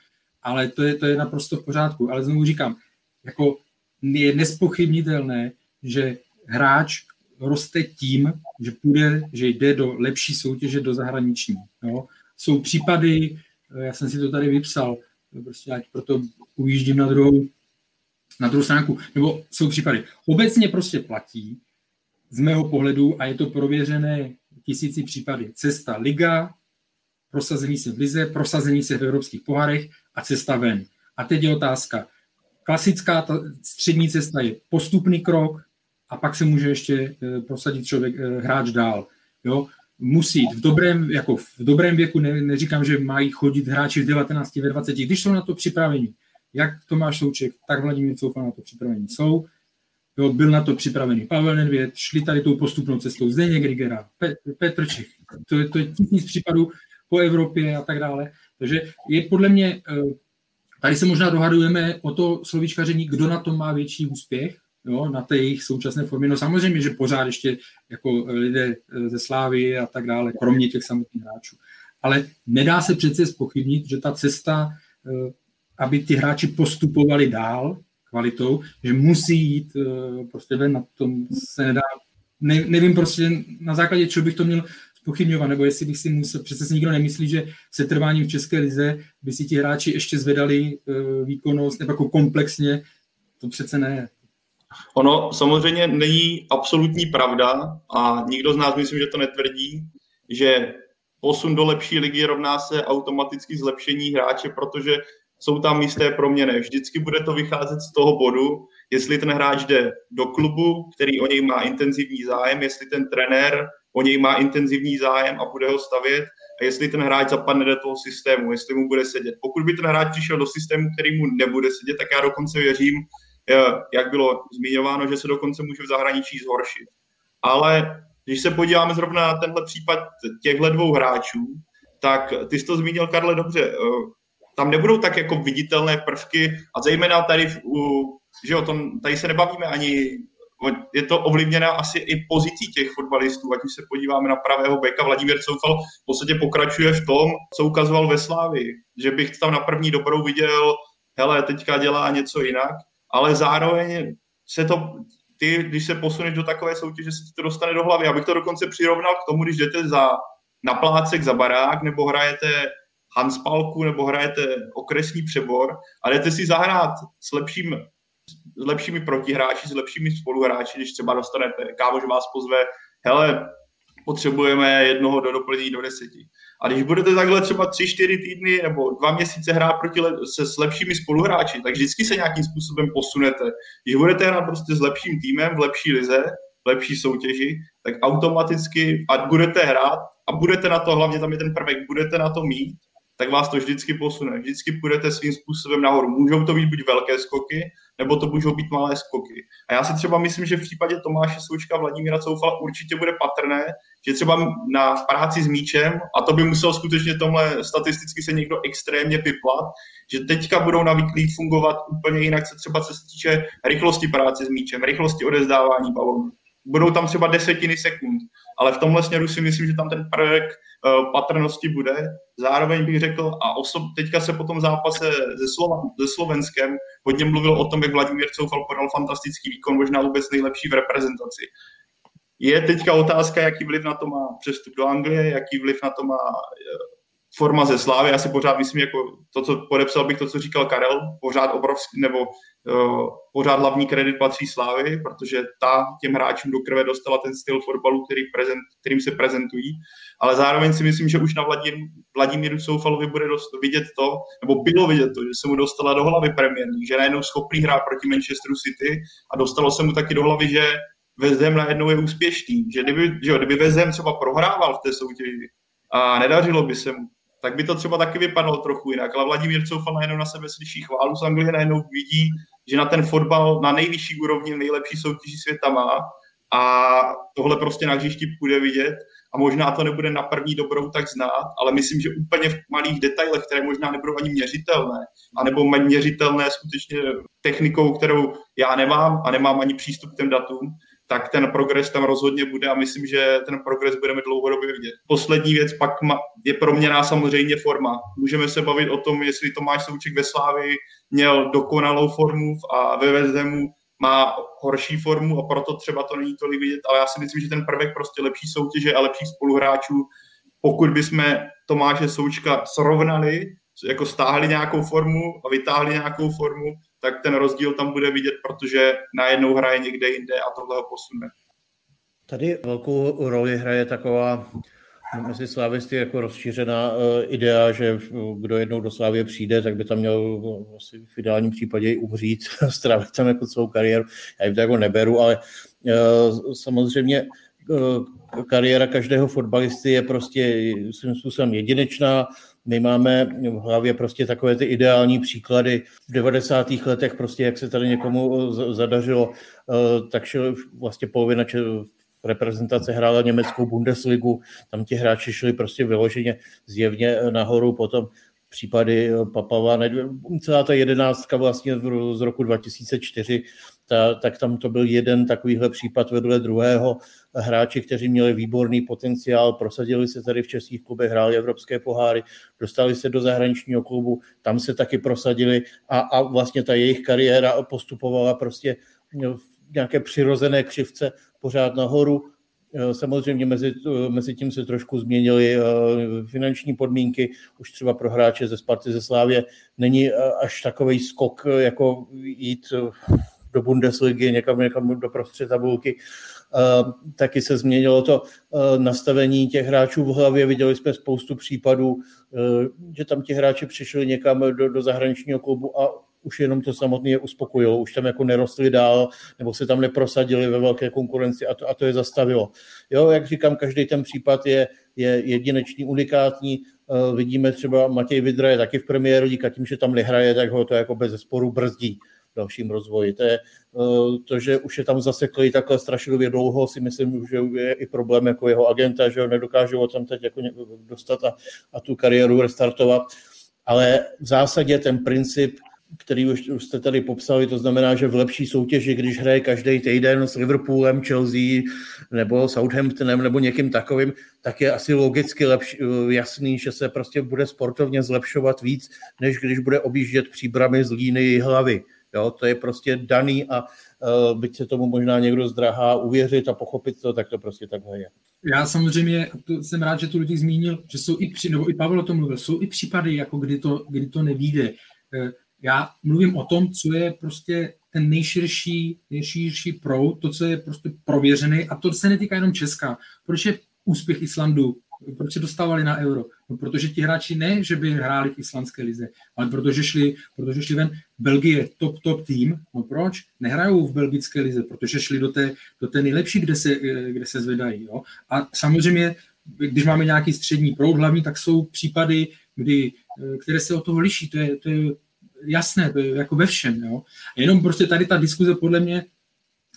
Ale to je, to je naprosto v pořádku. Ale znovu říkám, jako je nespochybnitelné, že hráč roste tím, že půjde, že jde do lepší soutěže, do zahraniční. Jo? Jsou případy, eh, já jsem si to tady vypsal, prostě ať proto ujíždím na druhou, na druhou stránku, nebo jsou případy. Obecně prostě platí, z mého pohledu, a je to prověřené tisíci případy. Cesta liga, prosazení se v lize, prosazení se v evropských pohárech a cesta ven. A teď je otázka. Klasická ta střední cesta je postupný krok a pak se může ještě eh, prosadit člověk, eh, hráč dál. Jo? Musí v dobrém, jako v dobrém věku, ne, neříkám, že mají chodit hráči v 19, ve 20, když jsou na to připraveni. Jak Tomáš Souček, tak Vladimír Coufa na to připraveni jsou Jo, byl na to připravený Pavel Nedvěd, šli tady tou postupnou cestou Zdeněk Rigera, Petr Čech. To, je, to je tisíc případů po Evropě a tak dále. Takže je podle mě, eh, tady se možná dohadujeme o to slovíčkaření, kdo na tom má větší úspěch, jo, na té jejich současné formě. No samozřejmě, že pořád ještě jako lidé eh, ze Slávy a tak dále, kromě těch samotných hráčů. ale nedá se přece spochybnit, že ta cesta, eh, aby ty hráči postupovali dál kvalitou, že musí jít eh, prostě ven, na tom se nedá, ne, nevím prostě na základě čeho bych to měl spochybňovat, nebo jestli bych si musel, přece si nikdo nemyslí, že se trváním v České lize by si ti hráči ještě zvedali výkonnost, nebo jako komplexně, to přece ne. Ono samozřejmě není absolutní pravda a nikdo z nás myslím, že to netvrdí, že posun do lepší ligy rovná se automaticky zlepšení hráče, protože jsou tam jisté proměny. Vždycky bude to vycházet z toho bodu, jestli ten hráč jde do klubu, který o něj má intenzivní zájem, jestli ten trenér o něj má intenzivní zájem a bude ho stavět, a jestli ten hráč zapadne do toho systému, jestli mu bude sedět. Pokud by ten hráč přišel do systému, který mu nebude sedět, tak já dokonce věřím, jak bylo zmiňováno, že se dokonce může v zahraničí zhoršit. Ale když se podíváme zrovna na tenhle případ těchto dvou hráčů, tak ty jsi to zmínil, Karle, dobře, eh, tam nebudou tak jako viditelné prvky a zejména tady, že jo, tom, tady se nebavíme ani, je to ovlivněné asi i pozicí těch fotbalistů, ať už se podíváme na pravého beka, Vladimír Coufal v podstatě pokračuje v tom, co ukazoval ve Slávii, že bych tam na první dobrou viděl, hele, teďka dělá něco jinak, ale zároveň se to, ty, když se posuneš do takové soutěže, se ti to dostane do hlavy. Abych to dokonce přirovnal k tomu, když jdete za, na plácek za barák, nebo hrajete Hanspalku, nebo hrajete okresní přebor a jdete si zahrát s lepším s lepšími protihráči, s lepšími spoluhráči, když třeba dostanete, kámoš vás pozve, hele, potřebujeme jednoho do doplnění do deseti. A když budete takhle třeba tři, čtyři týdny nebo dva měsíce hrát proti le- se s lepšími spoluhráči, tak vždycky se nějakým způsobem posunete. Když budete hrát prostě s lepším týmem v lepší lize, v lepší soutěži, tak automaticky, a budete hrát a budete na to, hlavně tam je ten prvek, budete na to mít, tak vás to vždycky posune. Vždycky půjdete svým způsobem nahoru. Můžou to být buď velké skoky, nebo to můžou být malé skoky. A já si třeba myslím, že v případě Tomáše Součka Vladimíra Coufala určitě bude patrné, že třeba na práci s míčem, a to by musel skutečně tomhle statisticky se někdo extrémně vyplat, že teďka budou navyklí fungovat úplně jinak, se třeba se týče rychlosti práce s míčem, rychlosti odezdávání balónu. Budou tam třeba desetiny sekund, ale v tomhle směru si myslím, že tam ten prvek uh, patrnosti bude. Zároveň bych řekl, a osob, teďka se po tom zápase se, Slova, se Slovenskem hodně mluvil o tom, jak Vladimír Coufal podal fantastický výkon, možná vůbec nejlepší v reprezentaci. Je teďka otázka, jaký vliv na to má přestup do Anglie, jaký vliv na to má eh, forma ze Slávy. Já si pořád myslím, jako to, co podepsal bych to, co říkal Karel, pořád obrovský, nebo pořád hlavní kredit patří Slávy, protože ta těm hráčům do krve dostala ten styl fotbalu, který prezent, kterým se prezentují. Ale zároveň si myslím, že už na Vladimíru, Soufalovi bude dost, vidět to, nebo bylo vidět to, že se mu dostala do hlavy League, že najednou schopný hrát proti Manchesteru City a dostalo se mu taky do hlavy, že Ham najednou je úspěšný, že kdyby, že kdyby Ham třeba prohrával v té soutěži a nedařilo by se mu, tak by to třeba taky vypadalo trochu jinak. Ale Vladimír Coufal najednou na sebe slyší chválu z Anglie, najednou vidí, že na ten fotbal na nejvyšší úrovni nejlepší soutěži světa má a tohle prostě na hřišti půjde vidět a možná to nebude na první dobrou tak znát, ale myslím, že úplně v malých detailech, které možná nebudou ani měřitelné, anebo měřitelné skutečně technikou, kterou já nemám a nemám ani přístup k těm datům, tak ten progres tam rozhodně bude a myslím, že ten progres budeme dlouhodobě vidět. Poslední věc pak je proměná samozřejmě forma. Můžeme se bavit o tom, jestli Tomáš Souček ve Slávi měl dokonalou formu a ve Vezemu má horší formu a proto třeba to není tolik vidět, ale já si myslím, že ten prvek prostě lepší soutěže a lepších spoluhráčů, pokud bychom Tomáše Součka srovnali, jako stáhli nějakou formu a vytáhli nějakou formu, tak ten rozdíl tam bude vidět, protože najednou hraje někde jinde a tohle ho posune. Tady velkou roli hraje taková mezi slávisty jako rozšířená uh, idea, že kdo jednou do Slávě přijde, tak by tam měl asi v ideálním případě i umřít, [LAUGHS] strávit tam jako celou kariéru. Já jim to jako neberu, ale uh, samozřejmě uh, kariéra každého fotbalisty je prostě svým způsobem jedinečná, my máme v hlavě prostě takové ty ideální příklady. V 90. letech prostě, jak se tady někomu zadařilo, eh, tak šel vlastně polovina reprezentace hrála německou Bundesligu, tam ti hráči šli prostě vyloženě zjevně nahoru, potom případy Papava, celá ta jedenáctka vlastně z roku 2004 ta, tak tam to byl jeden takovýhle případ vedle druhého. Hráči, kteří měli výborný potenciál, prosadili se tady v českých klubech, hráli evropské poháry, dostali se do zahraničního klubu, tam se taky prosadili a, a vlastně ta jejich kariéra postupovala prostě v nějaké přirozené křivce pořád nahoru Eh, samozřejmě mezi, eh, mezi tím se trošku změnily eh, finanční podmínky, už třeba pro hráče ze Sparty ze Slávě není až takový skok, jako jít do Bundesligy, někam, někam do prostřed tabulky. Taky se změnilo to nastavení těch hráčů v hlavě. Viděli jsme spoustu případů, že tam ti hráči přišli někam do, do zahraničního klubu a už jenom to samotné je uspokojilo, už tam jako nerostli dál, nebo se tam neprosadili ve velké konkurenci a to, a to je zastavilo. Jo, jak říkám, každý ten případ je, je jedinečný, unikátní. Uh, vidíme třeba Matěj Vidra je taky v premiéru, díky tím, že tam nehraje, tak ho to jako bez zesporu brzdí dalším rozvoji. To, je, uh, to, že už je tam zaseklý takhle strašlivě dlouho, si myslím, že je i problém jako jeho agenta, že ho nedokážou ho tam teď jako dostat a, a tu kariéru restartovat. Ale v zásadě ten princip který už, už jste tady popsali, to znamená, že v lepší soutěži, když hraje každý týden s Liverpoolem, Chelsea nebo Southamptonem nebo někým takovým, tak je asi logicky lepší, jasný, že se prostě bude sportovně zlepšovat víc, než když bude objíždět příbramy z líny hlavy. Jo, to je prostě daný a uh, byť se tomu možná někdo zdrahá uvěřit a pochopit to, tak to prostě takhle je. Já samozřejmě to jsem rád, že tu lidi zmínil, že jsou i, při, nebo i Pavel o tom mluvil, jsou i případy, jako kdy to, kdy to nevíde. Eh, já mluvím o tom, co je prostě ten nejširší, nejširší proud, to, co je prostě prověřený, a to se netýká jenom Česka. Proč je úspěch Islandu? Proč se dostávali na euro? No, protože ti hráči ne, že by hráli v islandské lize, ale protože šli, protože šli ven. Belgie top, top tým. No proč? Nehrajou v belgické lize, protože šli do té, do té nejlepší, kde se, kde se zvedají. Jo? A samozřejmě, když máme nějaký střední proud hlavní, tak jsou případy, kdy, které se od toho liší. To je, to je jasné, to je jako ve všem. Jo? A jenom prostě tady ta diskuze podle mě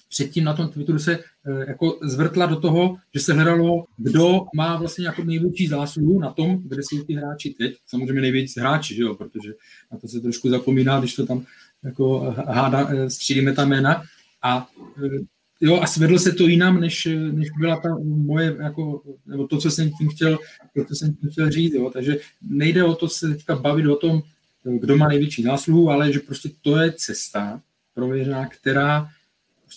předtím na tom Twitteru se eh, jako zvrtla do toho, že se hledalo, kdo má vlastně jako největší zásluhu na tom, kde jsou ty hráči teď. Samozřejmě největší hráči, že jo? protože na to se trošku zapomíná, když to tam jako háda, eh, střídíme ta jména. A eh, jo, a svedlo se to jinam, než, než byla ta moje, jako, nebo to, co jsem tím chtěl, to, co jsem tím chtěl říct, jo. takže nejde o to se teďka bavit o tom, kdo má největší zásluhu, ale že prostě to je cesta prověřená, která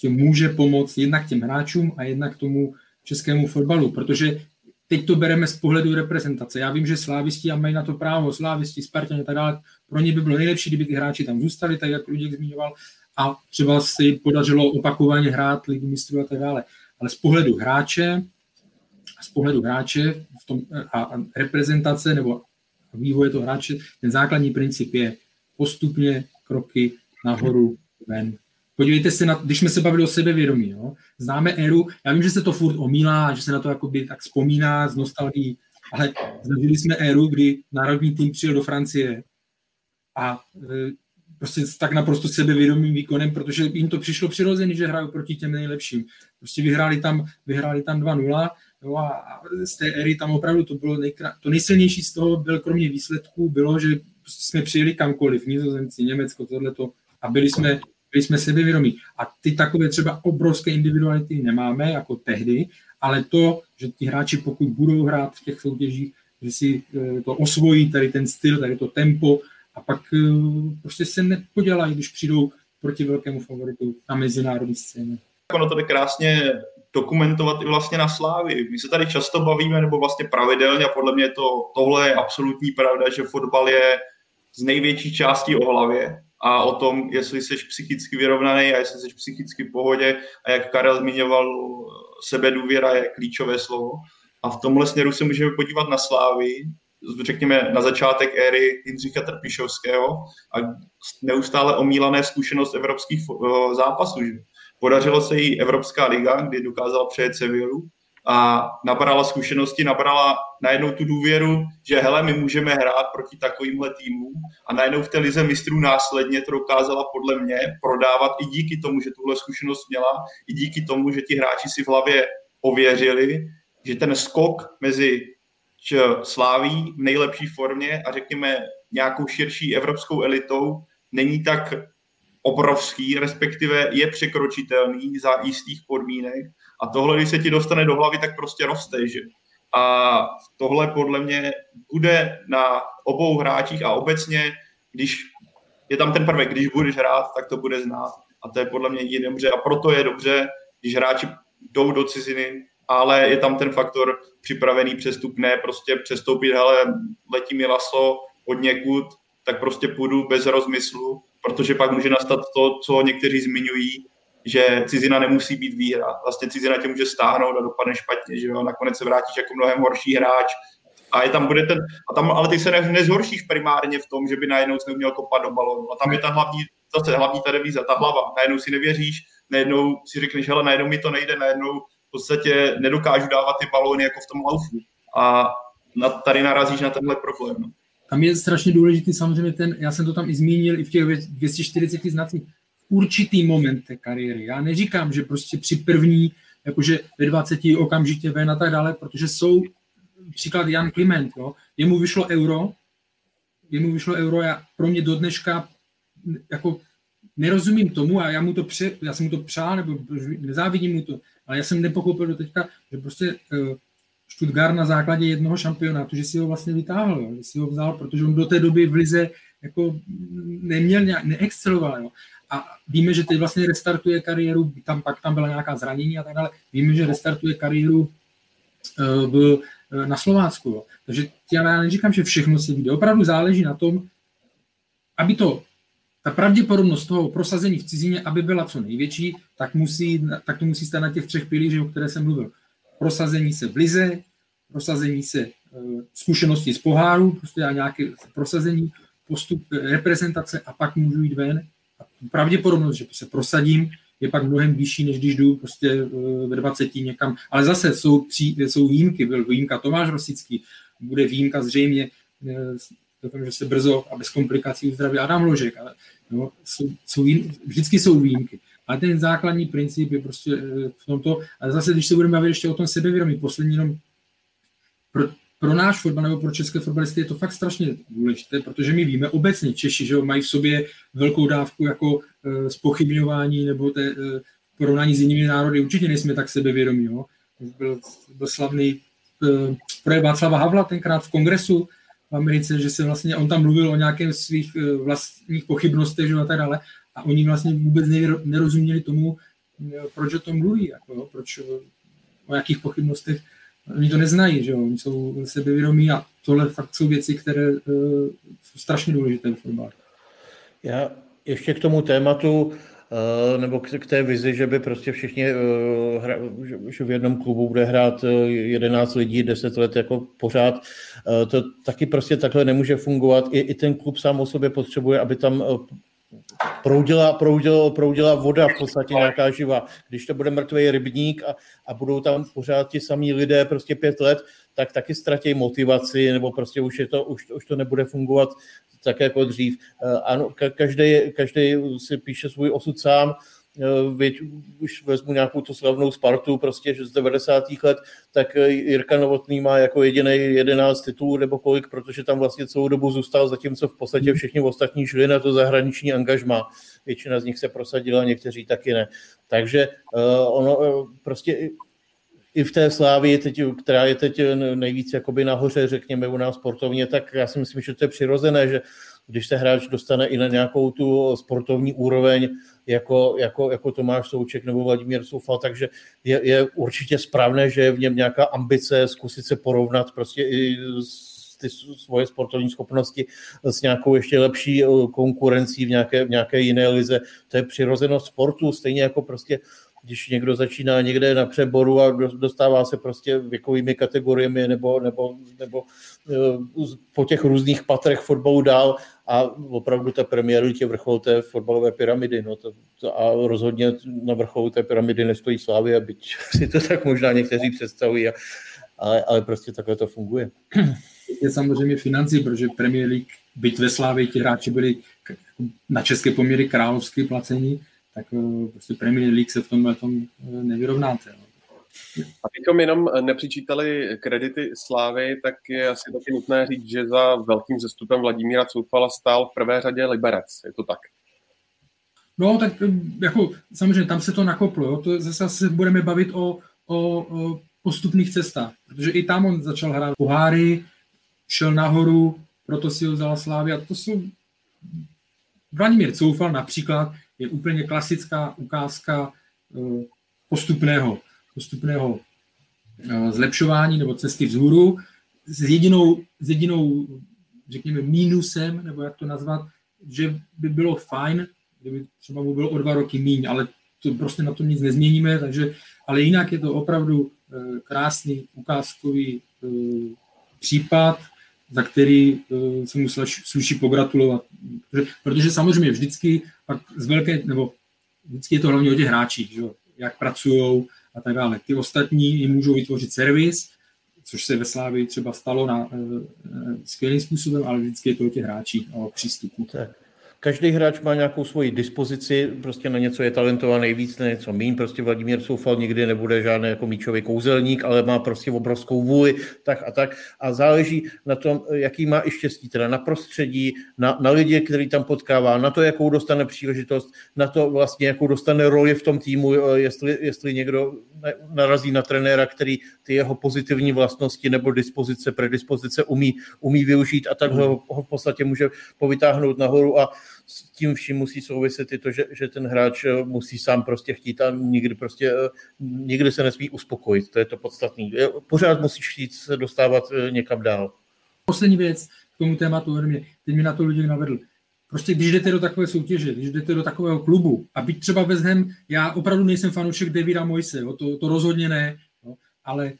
prostě může pomoct jednak těm hráčům a jednak tomu českému fotbalu, protože teď to bereme z pohledu reprezentace. Já vím, že slávisti a mají na to právo, slávisti, Spartan a tak dále. Pro ně by bylo nejlepší, kdyby ty hráči tam zůstali, tak jak Luděk zmiňoval, a třeba jim podařilo opakovaně hrát ligu mistrů a tak dále. Ale z pohledu hráče, z pohledu hráče v tom, a, a reprezentace nebo vývoje toho hráče, ten základní princip je postupně kroky nahoru, ven. Podívejte se na, když jsme se bavili o sebevědomí, jo? známe éru, já vím, že se to furt omílá, že se na to jakoby tak vzpomíná z nostalgií, ale zažili jsme éru, kdy národní tým přijel do Francie a e, prostě s tak naprosto sebevědomým výkonem, protože jim to přišlo přirozený, že hrajou proti těm nejlepším. Prostě vyhráli tam, vyhráli tam 2-0 Jo, a z té éry tam opravdu to bylo nejkrá... to nejsilnější z toho byl kromě výsledků, bylo, že jsme přijeli kamkoliv, Nizozemci, Německo, tohleto, a byli jsme, jsme sebevědomí. A ty takové třeba obrovské individuality nemáme, jako tehdy, ale to, že ti hráči, pokud budou hrát v těch soutěžích, že si eh, to osvojí, tady ten styl, tady to tempo, a pak eh, prostě se nepodělají, když přijdou proti velkému favoritu na mezinárodní scéně. Ono to jde krásně dokumentovat i vlastně na slávy. My se tady často bavíme, nebo vlastně pravidelně, a podle mě to, tohle je absolutní pravda, že fotbal je z největší částí o hlavě a o tom, jestli jsi psychicky vyrovnaný a jestli jsi psychicky v pohodě a jak Karel zmiňoval, sebedůvěra je klíčové slovo. A v tomhle směru se můžeme podívat na slávy, řekněme na začátek éry Jindřicha Trpišovského a neustále omílané zkušenost evropských zápasů. Že? Podařilo se jí Evropská liga, kdy dokázala přejet Sevillu a nabrala zkušenosti, nabrala najednou tu důvěru, že hele, my můžeme hrát proti takovýmhle týmům. A najednou v té lize mistrů následně to dokázala podle mě prodávat i díky tomu, že tuhle zkušenost měla, i díky tomu, že ti hráči si v hlavě ověřili, že ten skok mezi sláví v nejlepší formě a řekněme nějakou širší evropskou elitou není tak obrovský, respektive je překročitelný za jistých podmínek a tohle, když se ti dostane do hlavy, tak prostě roste, že? A tohle podle mě bude na obou hráčích a obecně, když je tam ten prvek, když budeš hrát, tak to bude znát. A to je podle mě jedině dobře. A proto je dobře, když hráči jdou do ciziny, ale je tam ten faktor připravený přestup, ne prostě přestoupit, hele, letí mi laso od někud, tak prostě půjdu bez rozmyslu, protože pak může nastat to, co někteří zmiňují, že cizina nemusí být výhra. Vlastně cizina tě může stáhnout a dopadne špatně, že jo, nakonec se vrátíš jako mnohem horší hráč, a je tam bude ten, a tam, ale ty se ne, nezhoršíš primárně v tom, že by najednou jsi neuměl kopat do balonu. A tam je ta hlavní, zase hlavní ta devíza, ta hlava. Najednou si nevěříš, najednou si řekneš, hele, najednou mi to nejde, najednou v podstatě nedokážu dávat ty balóny jako v tom laufu. A na, tady narazíš na tenhle problém. No. Tam je strašně důležitý samozřejmě ten, já jsem to tam i zmínil i v těch 240 znacích, určitý moment té kariéry. Já neříkám, že prostě při první, jakože ve 20 okamžitě ven a tak dále, protože jsou příklad Jan Kliment, jo, jemu vyšlo euro, jemu vyšlo euro, já pro mě do dneška jako nerozumím tomu a já, mu to pře, já jsem mu to přál, nebo nezávidím mu to, ale já jsem nepochopil do teďka, že prostě uh, Stuttgart na základě jednoho šampionátu, že si ho vlastně vytáhl, jo, že si ho vzal, protože on do té doby v Lize jako neměl nějak, neexceloval. Jo. A víme, že teď vlastně restartuje kariéru, tam pak tam byla nějaká zranění a tak dále, víme, že restartuje kariéru uh, v Eh, na Slovácku. Jo. Takže já neříkám, že všechno se vyjde. Opravdu záleží na tom, aby to, ta pravděpodobnost toho prosazení v cizině, aby byla co největší, tak, musí, tak to musí stát na těch třech pilířích, o které jsem mluvil. Prosazení se v lize, prosazení se uh, zkušenosti z poháru, prostě a nějaké prosazení, postup eh, reprezentace a pak můžu jít ven. A pravděpodobnost, že se prosadím, je pak mnohem vyšší, než když jdu prostě eh, ve 20 někam. Ale zase jsou, pří, jsou výjimky. Byl výjimka Tomáš Rosický, bude výjimka zřejmě, eh, doufám, že se brzo a bez komplikací uzdraví Adam Ložek. Ale, no, jsou, jsou výjimky, vždycky jsou výjimky. Ale ten základní princip je prostě eh, v tomto. Ale zase, když se budeme bavit ještě o tom sebevědomí, poslední jenom pro, pro náš fotbal nebo pro české fotbalisty je to fakt strašně důležité, protože my víme obecně Češi, že mají v sobě velkou dávku jako e, spochybňování nebo té, e, porovnání s jinými národy. Určitě nejsme tak sebevědomí. Jo. Byl, byl slavný e, projev Václava Havla tenkrát v kongresu v Americe, že se vlastně, on tam mluvil o nějakých svých e, vlastních pochybnostech že a tak dále a oni vlastně vůbec nerozuměli tomu, proč o tom mluví, jako, proč o jakých pochybnostech Oni to neznají, že jo? Oni jsou sebevědomí a tohle fakt jsou věci, které uh, jsou strašně důležité v fotbale. Já ještě k tomu tématu, uh, nebo k, té vizi, že by prostě všichni, uh, hra, že, v jednom klubu bude hrát 11 lidí 10 let jako pořád, to taky prostě takhle nemůže fungovat. I, I ten klub sám o sobě potřebuje, aby tam proudila, proudila, proudila voda v podstatě nějaká živa. Když to bude mrtvý rybník a, a budou tam pořád ti samí lidé prostě pět let, tak taky ztratí motivaci, nebo prostě už, je to, už, už to nebude fungovat tak jako dřív. Eh, ano, každý, každý si píše svůj osud sám, Eh, věď, už vezmu nějakou tu slavnou Spartu prostě že z 90. let, tak eh, Jirka Novotný má jako jediný 11 titulů nebo kolik, protože tam vlastně celou dobu zůstal, zatímco v podstatě hmm. všichni ostatní šli na to zahraniční angažma. Většina z nich se prosadila, někteří taky ne. Takže uh, ono prostě i v té slávě, teď, která je teď nejvíc jakoby nahoře, řekněme u nás sportovně, tak já si myslím, že to je přirozené, že když se hráč dostane i na nějakou tu sportovní úroveň, jako, jako, jako Tomáš Souček nebo Vladimír Soufal, takže je, je určitě správné, že je v něm nějaká ambice zkusit se porovnat prostě i ty svoje sportovní schopnosti s nějakou ještě lepší eh, konkurencí v nějaké, v nějaké jiné lize. To je přirozenost sportu, stejně jako prostě když někdo začíná někde na přeboru a dostává se prostě věkovými kategoriemi nebo, nebo, nebo eh, po těch různých patrech fotbalu dál a opravdu ta premiéru tě vrchol té fotbalové pyramidy. No to, to, a rozhodně na vrcholu té pyramidy nestojí Slávy, byť [LAUGHS] si to tak možná někteří představují, a, ale, ale prostě takhle to funguje. Je samozřejmě financí, protože Premier League, byť ve Slávě ti hráči byli na české poměry královské placení, tak eh, prostě Premier League se v tomhle tom eh, nevyrovnáte. No. Abychom jenom nepřičítali kredity Slávy, tak je asi taky nutné říct, že za velkým zestupem Vladimíra Coufala stál v prvé řadě Liberec. Je to tak? No, tak jako samozřejmě tam se to nakoplo, jo. to zase se budeme bavit o, o, o postupných cestách, protože i tam on začal hrát poháry, šel nahoru, proto si ho vzala Slávia. To jsou... Vladimír Coufal například je úplně klasická ukázka eh, postupného, postupného eh, zlepšování nebo cesty vzhůru s jedinou, s jedinou, řekněme, mínusem, nebo jak to nazvat, že by bylo fajn, kdyby třeba bylo o dva roky míň, ale to prostě na tom nic nezměníme, takže, ale jinak je to opravdu eh, krásný ukázkový případ, za který se mu sluší pogratulovat. Protože, protože samozřejmě vždycky pak z velké, nebo vždycky je to hlavně o těch hráčích, že? jak pracují a tak dále. Ty ostatní jim můžou vytvořit servis, což se ve Slávii třeba stalo na uh, skvělým způsobem, ale vždycky je to o těch hráčích a o přístupu. Tak každý hráč má nějakou svoji dispozici, prostě na něco je talentovaný víc, na něco méně. Prostě Vladimír Soufal nikdy nebude žádný jako míčový kouzelník, ale má prostě obrovskou vůli, tak a tak. A záleží na tom, jaký má i štěstí, teda na prostředí, na, na lidi, který tam potkává, na to, jakou dostane příležitost, na to vlastně, jakou dostane roli v tom týmu, jestli, jestli někdo narazí na trenéra, který ty jeho pozitivní vlastnosti nebo dispozice, predispozice umí, umí využít a tak ho, ho v podstatě může povytáhnout nahoru a s tím vším musí souviset i to, že, že ten hráč eh, musí sám prostě chtít a nikdy prostě eh, nikdy se nesmí uspokojit. To je to podstatné. Pořád musíš chtít se dostávat eh, někam dál. Poslední věc k tomu tématu, mě, teď mi na to lidi navedl. Prostě když jdete do takové soutěže, když jdete do takového klubu a být třeba bez hem, já opravdu nejsem fanoušek Davida Moise, jo, to, to rozhodně ne, jo, ale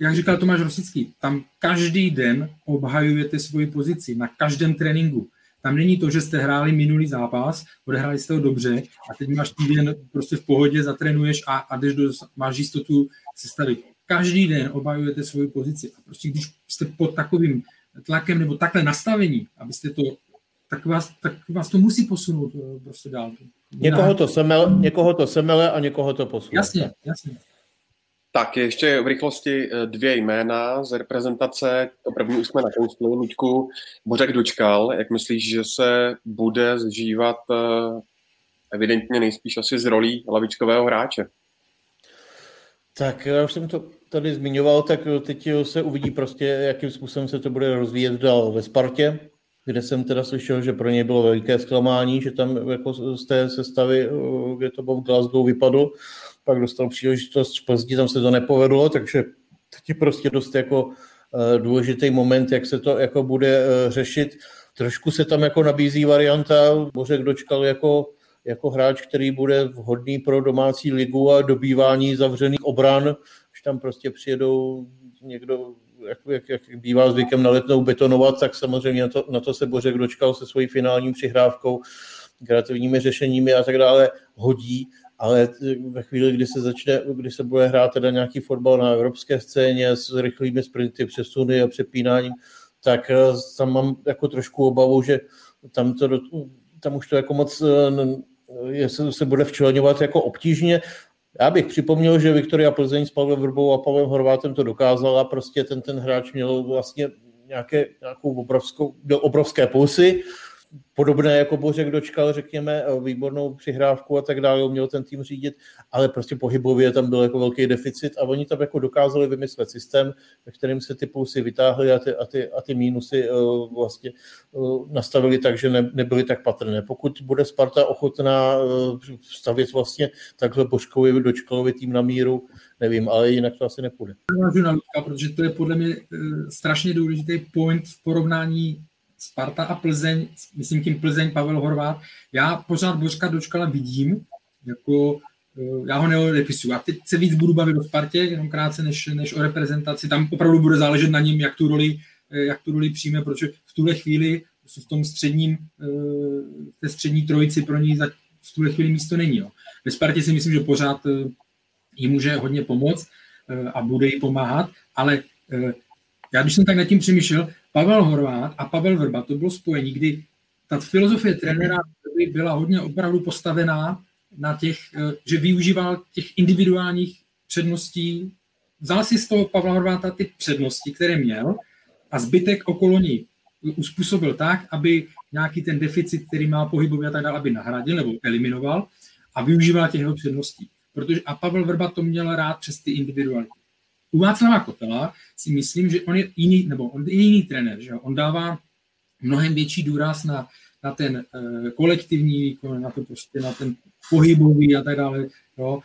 jak říkal Tomáš Rosický, tam každý den obhajujete svoji pozici na každém tréninku. Tam není to, že jste hráli minulý zápas, odehráli jste ho dobře a teď máš týden prostě v pohodě, zatrénuješ a, a jdeš do, máš jistotu se stavit. Každý den obhajujete svoji pozici a prostě když jste pod takovým tlakem nebo takhle nastavení, abyste to, tak vás, tak vás to musí posunout eh, prostě dál. Někoho to, semele, někoho to semele a někoho to posune. Jasně, jasně. Tak ještě v rychlosti eh, dvě jména z reprezentace. To první už jsme nakousli, Luďku. Bořek Dočkal, jak myslíš, že se bude zžívat eh, evidentně nejspíš asi z rolí lavičkového hráče? Tak já už jsem to tady zmiňoval, tak teď se uvidí prostě, jakým způsobem se to bude rozvíjet dál ve Spartě, kde jsem teda slyšel, že pro něj bylo veliké zklamání, že tam jako z té sestavy, eh, kde to bylo v Glasgow, vypadl pak dostal příležitost v Plzni, tam se to nepovedlo, takže teď je prostě dost jako eh, důležitý moment, jak se to jako bude eh, řešit. Trošku se tam jako nabízí varianta, Bořek dočkal jako, jako hráč, který bude vhodný pro domácí ligu a dobývání zavřených obran, když tam prostě přijedou někdo, jak, jak, jak bývá zvykem na letnou betonovat, tak samozřejmě na to, na to se Bořek dočkal se svojí finální přihrávkou, kreativními řešeními a tak dále hodí ale ve chvíli, kdy se začne, kdy se bude hrát teda nějaký fotbal na evropské scéně s rychlými sprinty, přesuny a přepínáním, tak eh, tam mám jako trošku obavu, že tam, to, tam už to jako moc eh, je, se, se bude včleňovat jako obtížně. Já bych připomněl, že Viktoria Plzeň s Pavlem Vrbou a Pavlem Horvátem to dokázala, prostě ten, ten hráč měl vlastně nějaké, nějakou obrovskou, obrovské pulsy, podobné jako Bořek dočkal, řekněme, eh, výbornou přihrávku a tak dále, měl ten tým řídit, ale prostě pohybově tam byl jako velký deficit a oni tam jako dokázali vymyslet systém, ve kterým se ty pulsy vytáhly a ty, a ty, a ty mínusy uh, vlastně uh, nastavili tak, že ne, nebyly tak patrné. Pokud bude Sparta ochotná stavět vlastně takhle Božkovi dočkalovi tým na míru, nevím, ale jinak to asi nepůjde. Protože to je podle mě strašně důležitý point v porovnání Sparta a Plzeň, myslím tím Plzeň, Pavel Horvát, já pořád Božka Dočkala vidím, jako eh, já ho neodepisuju. A teď se víc budu bavit o Spartě, jenom krátce, než, než o reprezentaci. Tam opravdu bude záležet na něm, jak tu roli, eh, jak tu roli přijme, protože v tuhle chvíli v tom středním, eh, v té střední trojici pro ní v tuhle chvíli místo není. Jo. Ve Spartě si myslím, že pořád jí může hodně pomoct a bude jí pomáhat, ale já když jsem tak nad tím přemýšlel, Pavel Horvát a Pavel Vrba, to bylo spojení, kdy ta filozofie trenéra byla hodně opravdu postavená na těch, eh, že využíval těch individuálních předností, vzal si z toho Pavla Horváta ty přednosti, které měl a zbytek okolo ní uspůsobil tak, aby nějaký ten deficit, který má pohybový a tak dále, aby nahradil nebo eliminoval a využíval těch jeho předností. Protože a Pavel Vrba to měl rád přes ty individuality. U Václava Kotela si myslím, že on je jiný, nebo on je jiný trenér, že on dává mnohem větší důraz na, na ten uh, kolektivní výkon, na to prostě, na ten pohybový a tak dále, jo,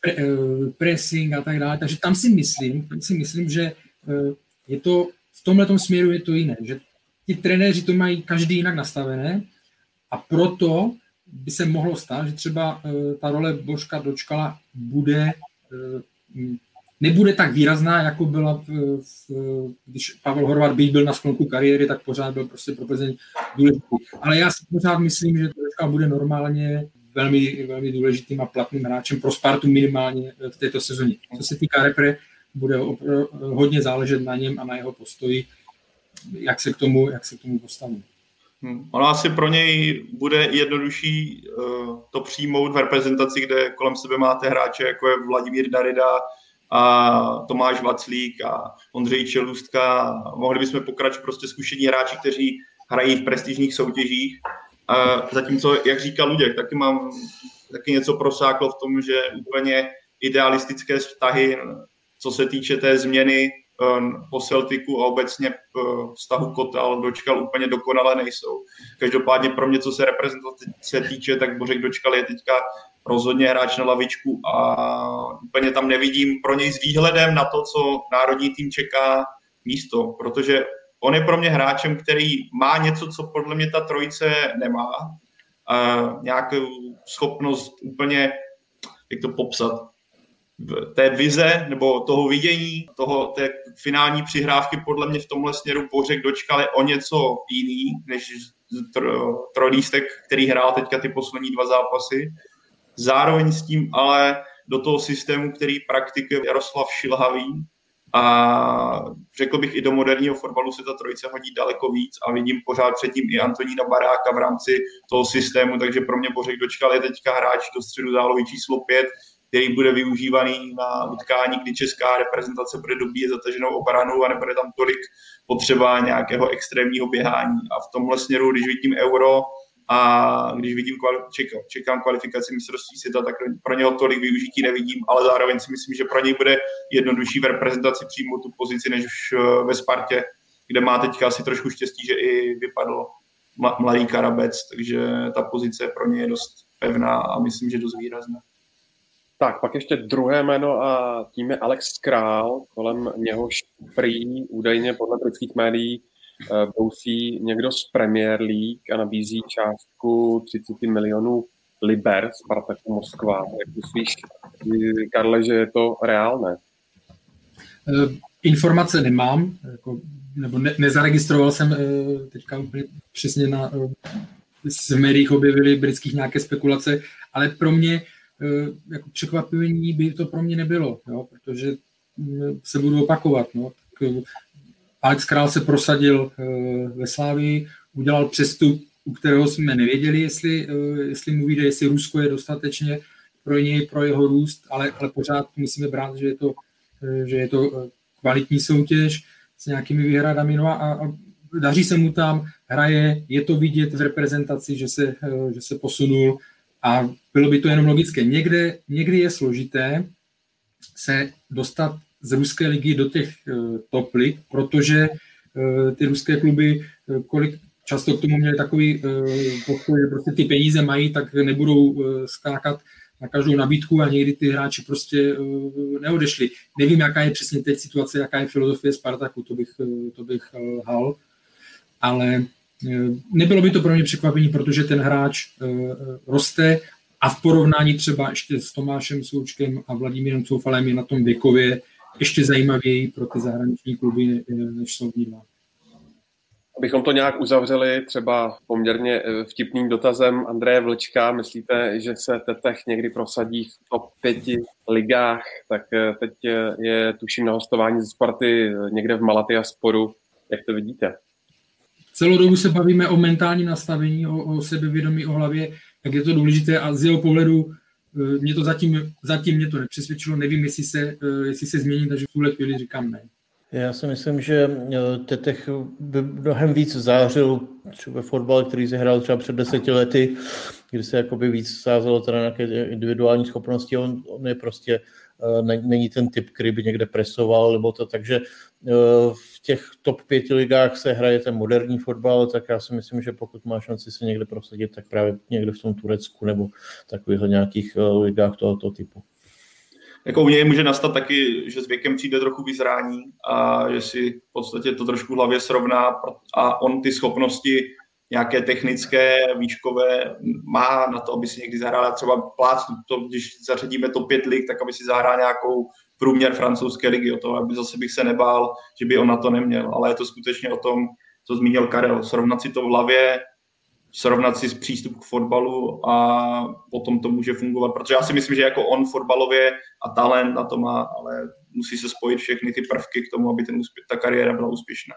pre, uh, pressing a tak dále. Takže tam si myslím, tam si myslím, že uh, je to v tomhle směru je to jiné, že ti trenéři to mají každý jinak nastavené a proto by se mohlo stát, že třeba ta role Božka Dočkala bude nebude tak výrazná, jako byla, v, když Pavel Horvat byť byl na sklonku kariéry, tak pořád byl prostě pro Plzeň důležitý. Ale já si pořád myslím, že Troška bude normálně velmi, velmi důležitým a platným hráčem pro Spartu minimálně v této sezóně. Co se týká repre, bude hodně záležet na něm a na jeho postoji, jak se k tomu, jak se k tomu postaví. Hmm. Ono asi pro něj bude jednodušší uh, to přijmout v reprezentaci, kde kolem sebe máte hráče, jako je Vladimír Darida, a Tomáš Vaclík a Ondřej Čelůstka. Mohli bychom pokračovat prostě zkušení hráči, kteří hrají v prestižních soutěžích. A zatímco, jak říkal Luděk, taky mám taky něco prosáklo v tom, že úplně idealistické vztahy, co se týče té změny um, po Celticu a obecně uh, vztahu Kotal dočkal úplně dokonale nejsou. Každopádně pro mě, co se reprezentace týče, tak Bořek dočkal je teďka rozhodně hráč na lavičku a úplně tam nevidím pro něj s výhledem na to, co národní tým čeká místo, protože on je pro mě hráčem, který má něco, co podle mě ta trojice nemá. A nějakou schopnost úplně, jak to popsat, té vize nebo toho vidění, toho, té finální přihrávky podle mě v tomhle směru Bořek dočkal o něco jiný, než trojlístek, který hrál teďka ty poslední dva zápasy. Zároveň s tím ale do toho systému, který praktikuje Jaroslav Šilhavý, a řekl bych, i do moderního fotbalu se ta trojice hodí daleko víc a vidím pořád předtím i Antonína Baráka v rámci toho systému, takže pro mě Bořek dočkal je teďka hráč do středu zálohy číslo 5, který bude využívaný na utkání, kdy česká reprezentace bude dobíjet zataženou obranou a nebude tam tolik potřeba nějakého extrémního běhání. A v tomhle směru, když vidím euro, a když vidím, čekám, čekám kvalifikaci mistrovství světa, tak pro něho tolik využití nevidím, ale zároveň si myslím, že pro něj bude jednodušší v reprezentaci přijmout tu pozici, než ve Spartě, kde má teďka asi trošku štěstí, že i vypadl mladý Karabec, takže ta pozice pro něj je dost pevná a myslím, že dost výrazná. Tak, pak ještě druhé jméno a tím je Alex Král, kolem něhož prý údajně podle britských médií brousí eh, někdo z Premier League a nabízí částku 30 milionů liber Spartaku Moskva. Jak myslíš, Karle, že je to reálné? Eh, informace nemám, jako, nebo ne, nezaregistroval jsem eh, teďka úplně přesně na, v médiích objevily britských nějaké spekulace, ale pro mě jako překvapení by to pro mě nebylo, jo, protože se budu opakovat. No, tak Alex Král se prosadil eh, ve Slávii, udělal přestup, u kterého jsme nevěděli, jestli, eh, jestli mu vyjde, jestli Rusko je dostatečně pro něj, pro jeho růst, ale, ale pořád musíme brát, že je to, eh, že je to kvalitní soutěž s nějakými výhradami. No a, a daří se mu tam, hraje, je to vidět v reprezentaci, že se, že se posunul a bylo by to jenom logické. Někde, někdy je složité se dostat z ruské ligy do těch uh, top lig, protože uh, ty ruské kluby, uh, kolik často k tomu měli takový postoj, že prostě ty peníze mají, tak nebudou skákat na každou nabídku a někdy ty hráči prostě neodešli. Nevím, jaká je přesně teď situace, jaká je filozofie Spartaku, to bych, to bych hal, ale nebylo by to pro mě překvapení, protože ten hráč roste a v porovnání třeba ještě s Tomášem Součkem a Vladimírem Coufalem je na tom věkově ještě zajímavěji pro ty zahraniční kluby, než jsou dva. Abychom to nějak uzavřeli třeba poměrně eh, vtipným dotazem Andreje Vlčka, myslíte, že se Tetech někdy prosadí v top pěti ligách, tak eh, teď je tuším na hostování ze Sparty eh, někde v Malatia sporu. Jak to vidíte? Celou dobu se bavíme o mentálním nastavení, o, o sebevědomí, o hlavě, jak je to důležité a z jeho pohledu Eh, mě to zatím, zatím mě to nepřesvědčilo, nevím, jestli se, eh, jestli se změní, takže v tuhle chvíli říkám ne. Já si myslím, že eh, Tetech by mnohem víc zářil třeba fotbal, který se hrál třeba před deseti lety, kdy se jakoby víc sázelo teda na nějaké individuální schopnosti. On, on je prostě, eh, není ten typ, který by někde presoval, nebo to, takže eh, v těch top pěti ligách se hraje ten moderní fotbal, tak já si myslím, že pokud má šanci se někde prosadit, tak právě někde v tom Turecku nebo takových nějakých ligách tohoto typu. Jako u něj může nastat taky, že s věkem přijde trochu vyzrání a že si v podstatě to trošku hlavě srovná a on ty schopnosti nějaké technické, výškové má na to, aby si někdy zahrál třeba plác, to, když zařadíme to pět lig, tak aby si zahrál nějakou průměr francouzské ligy, o to, aby zase bych se nebál, že by on na to neměl, ale je to skutečně o tom, co zmínil Karel, srovnat si to v hlavě, srovnat si přístup k fotbalu a potom to může fungovat. Protože já si myslím, že jako on fotbalově a talent na to má, ale musí se spojit všechny ty prvky k tomu, aby ten úspěch, ta kariéra byla úspěšná.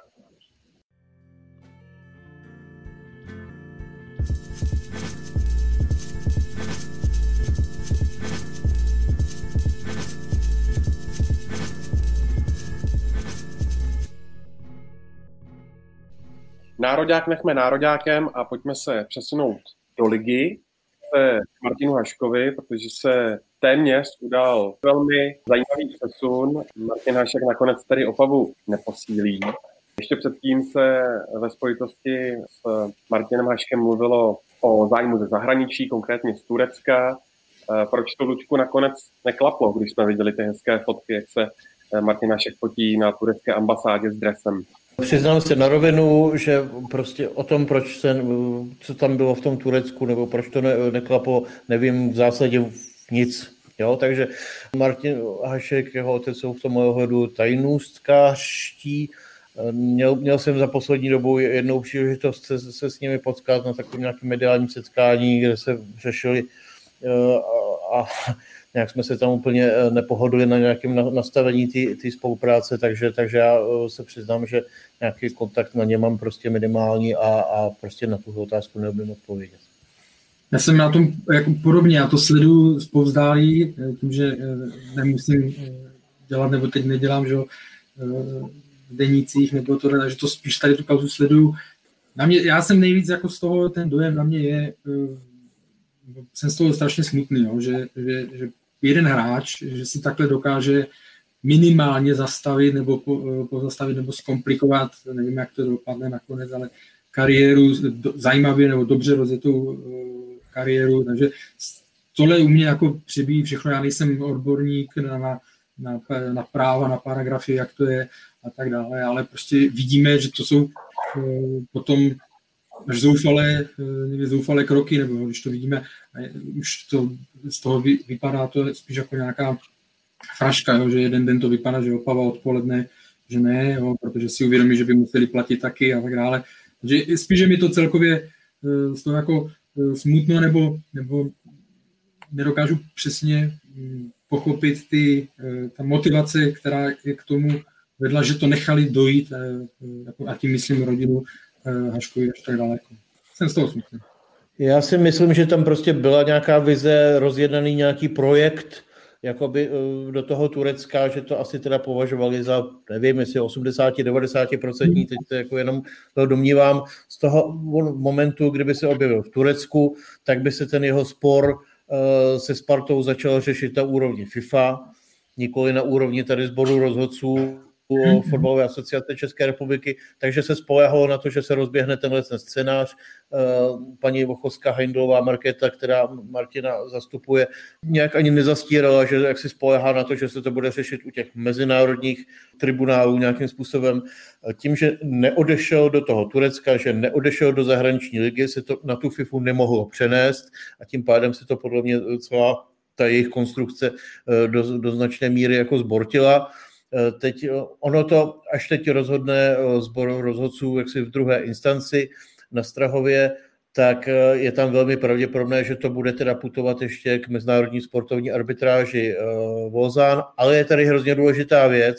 Národák nechme nároďákem a pojďme se přesunout do ligy se Martinu Haškovi, protože se téměř udal velmi zajímavý přesun. Martin Hašek nakonec tedy Opavu neposílí. Ještě předtím se ve spojitosti s Martinem Haškem mluvilo o zájmu ze zahraničí, konkrétně z Turecka. Proč to Lučku nakonec neklaplo, když jsme viděli ty hezké fotky, jak se Martin Hašek fotí na turecké ambasádě s dresem? Přiznám se na rovinu, že prostě o tom, proč se, co tam bylo v tom Turecku, nebo proč to ne, neklaplo, nevím v zásadě nic. Jo, takže Martin Hašek, jeho otec jsou v tom ohledu tajnůstkářští. Měl, měl jsem za poslední dobu jednou příležitost se, se s nimi potkat na takovém nějakém mediálním setkání, kde se řešili eh, a, a nějak jsme se tam úplně eh, nepohodli na nějakém nastavení té spolupráce, takže, takže já eh, se přiznám, že nějaký kontakt na ně mám prostě minimální a, a prostě na tuto otázku neumím odpovědět. Já jsem na tom jako podobně, já to sleduju zpovzdálí, eh, tím, že nemusím dělat, nebo teď nedělám, že v denících, nebo to, takže to spíš tady tu kauzu sleduju. Na mě, já jsem nejvíc jako z toho, ten dojem na mě je, jsem z toho strašně smutný, jo, že, že, že jeden hráč, že si takhle dokáže minimálně zastavit nebo po, pozastavit nebo zkomplikovat, nevím, jak to dopadne nakonec, ale kariéru zajímavě nebo dobře rozjetou eh, kariéru, takže tohle u mě jako přibíjí všechno, já nejsem odborník na, na, na, na práva, na paragrafy, jak to je a tak dále, ale prostě vidíme, že to jsou eh, potom až zoufalé, eh, zoufalé kroky, nebo když to vidíme, už to z toho vypadá to spíš jako nějaká fraška, jo, že jeden den to vypadá, že Opava odpoledne, že ne, jo, protože si uvědomí, že by museli platit taky a tak dále. Takže spíš, mi to celkově eh, z toho jako eh, smutno, nebo, nebo nedokážu přesně hm, pochopit ty, ta motivace, která je k tomu vedla, že to nechali dojít, jako, a tím myslím rodinu Haškovi až tak daleko. Jsem z toho smutný. Já si myslím, že tam prostě byla nějaká vize, rozjednaný nějaký projekt, jakoby eh, do toho Turecka, že to asi teda považovali za, nevím, jestli 80-90%, teď to jako jenom to domnívám, z toho momentu, kdyby se objevil v Turecku, tak by se ten jeho spor eh, se Spartou začal řešit na úrovni FIFA, nikoli na úrovni tady sboru rozhodců. Fotbalové asociace České republiky, takže se spolehalo na to, že se rozběhne tenhle ten scénář. Eh, paní Vochovská Heindlová Markéta, která Martina zastupuje, nějak ani nezastírala, že jak si spolehá na to, že se to bude řešit u těch mezinárodních tribunálů nějakým způsobem. Tím, že neodešel do toho Turecka, že neodešel do zahraniční ligy, se to na tu FIFU nemohlo přenést a tím pádem se to podle mě celá ta jejich konstrukce eh, do, do značné míry jako zbortila. Eh, teď eh, ono to, až teď rozhodne eh, rozhodců jak si v druhé instanci na Strahově, tak je tam velmi pravděpodobné, že to bude teda putovat ještě k mezinárodní sportovní arbitráži Vozán, ale je tady hrozně důležitá věc.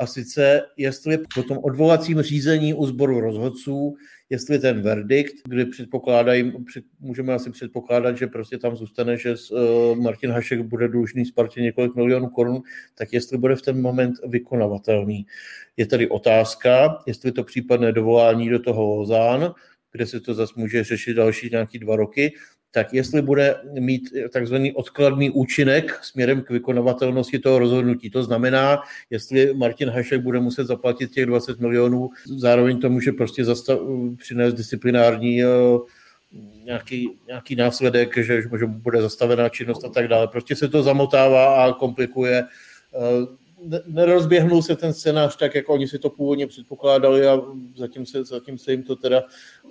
a sice jestli po tom odvolacím řízení u sboru rozhodců, jestli ten verdikt, kdy předpokládají, před, můžeme asi předpokládat, že prostě tam zůstane, že uh, Martin Hašek bude dlužný Spartě několik milionů korun, tak jestli bude v ten moment vykonavatelný. Je tady otázka, jestli to případné dovolání do toho Lozán, kde se to zase může řešit další nějaký dva roky, tak jestli bude mít takzvaný odkladný účinek směrem k vykonavatelnosti toho rozhodnutí. To znamená, jestli Martin Hašek bude muset zaplatit těch 20 milionů, zároveň to může prostě zastav, přinést disciplinární eh, nějaký, nějaký následek, že, že bude zastavená činnost a tak dále. Prostě se to zamotává a komplikuje eh, nerozběhnul se ten scénář tak, jako oni si to původně předpokládali a zatím se, zatím se jim to teda,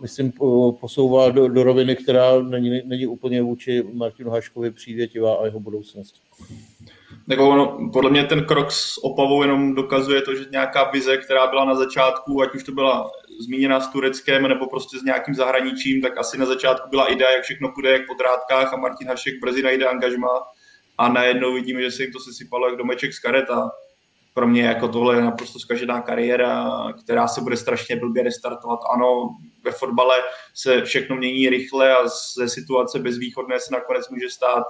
myslím, posouvá do, do roviny, která není, není úplně vůči Martinu Haškovi přívětivá a jeho budoucnost. Jako ono, podle mě ten krok s Opavou jenom dokazuje to, že nějaká vize, která byla na začátku, ať už to byla zmíněna s Tureckem nebo prostě s nějakým zahraničím, tak asi na začátku byla idea, jak všechno půjde jak po drátkách a Martin Hašek brzy najde angažma a najednou vidíme, že se jim to sesypalo jak domeček z kareta pro mě jako tohle je naprosto zkažená kariéra, která se bude strašně blbě restartovat. Ano, ve fotbale se všechno mění rychle a ze situace bezvýchodné se nakonec může stát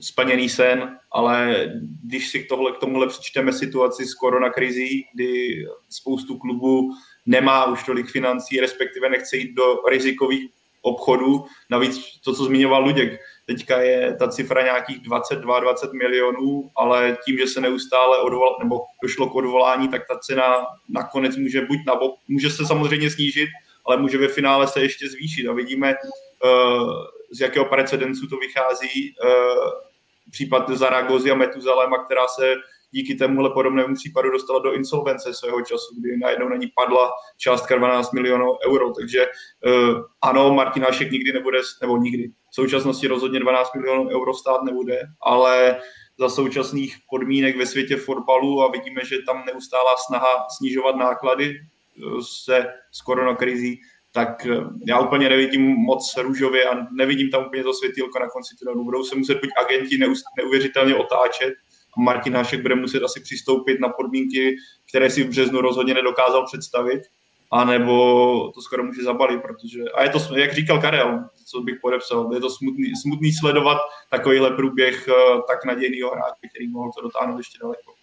splněný sen, ale když si tohle, k tomuhle přičteme situaci s koronakrizí, kdy spoustu klubů nemá už tolik financí, respektive nechce jít do rizikových obchodů. Navíc to, co zmiňoval Luděk, teďka je ta cifra nějakých 22-20 milionů, ale tím, že se neustále odvolal, nebo došlo k odvolání, tak ta cena nakonec může buď na bok, může se samozřejmě snížit, ale může ve finále se ještě zvýšit a vidíme, uh, z jakého precedencu to vychází. Uh, případ Zaragozy a Metuzalema, která se díky tomuhle podobnému případu dostala do insolvence svého času, kdy najednou na ní padla částka 12 milionů euro. Takže uh, ano, Martin Hašek nikdy nebude, nebo nikdy, v současnosti rozhodně 12 milionů euro stát nebude, ale za současných podmínek ve světě fotbalu a vidíme, že tam neustálá snaha snižovat náklady eh, se s koronakrizí, tak eh, já úplně nevidím moc růžově a nevidím tam úplně to světýlko na konci tunelu. Budou se muset buď agenti neuvěřitelně otáčet, Martin Hašek bude muset asi přistoupit na podmínky, které si v březnu rozhodně nedokázal představit, anebo to skoro může zabalit, protože, a je to, jak říkal Karel, co bych podepsal, je to smutný, smutný sledovat takovýhle průběh eh, tak nadějného hráče, který mohl to dotáhnout ještě daleko.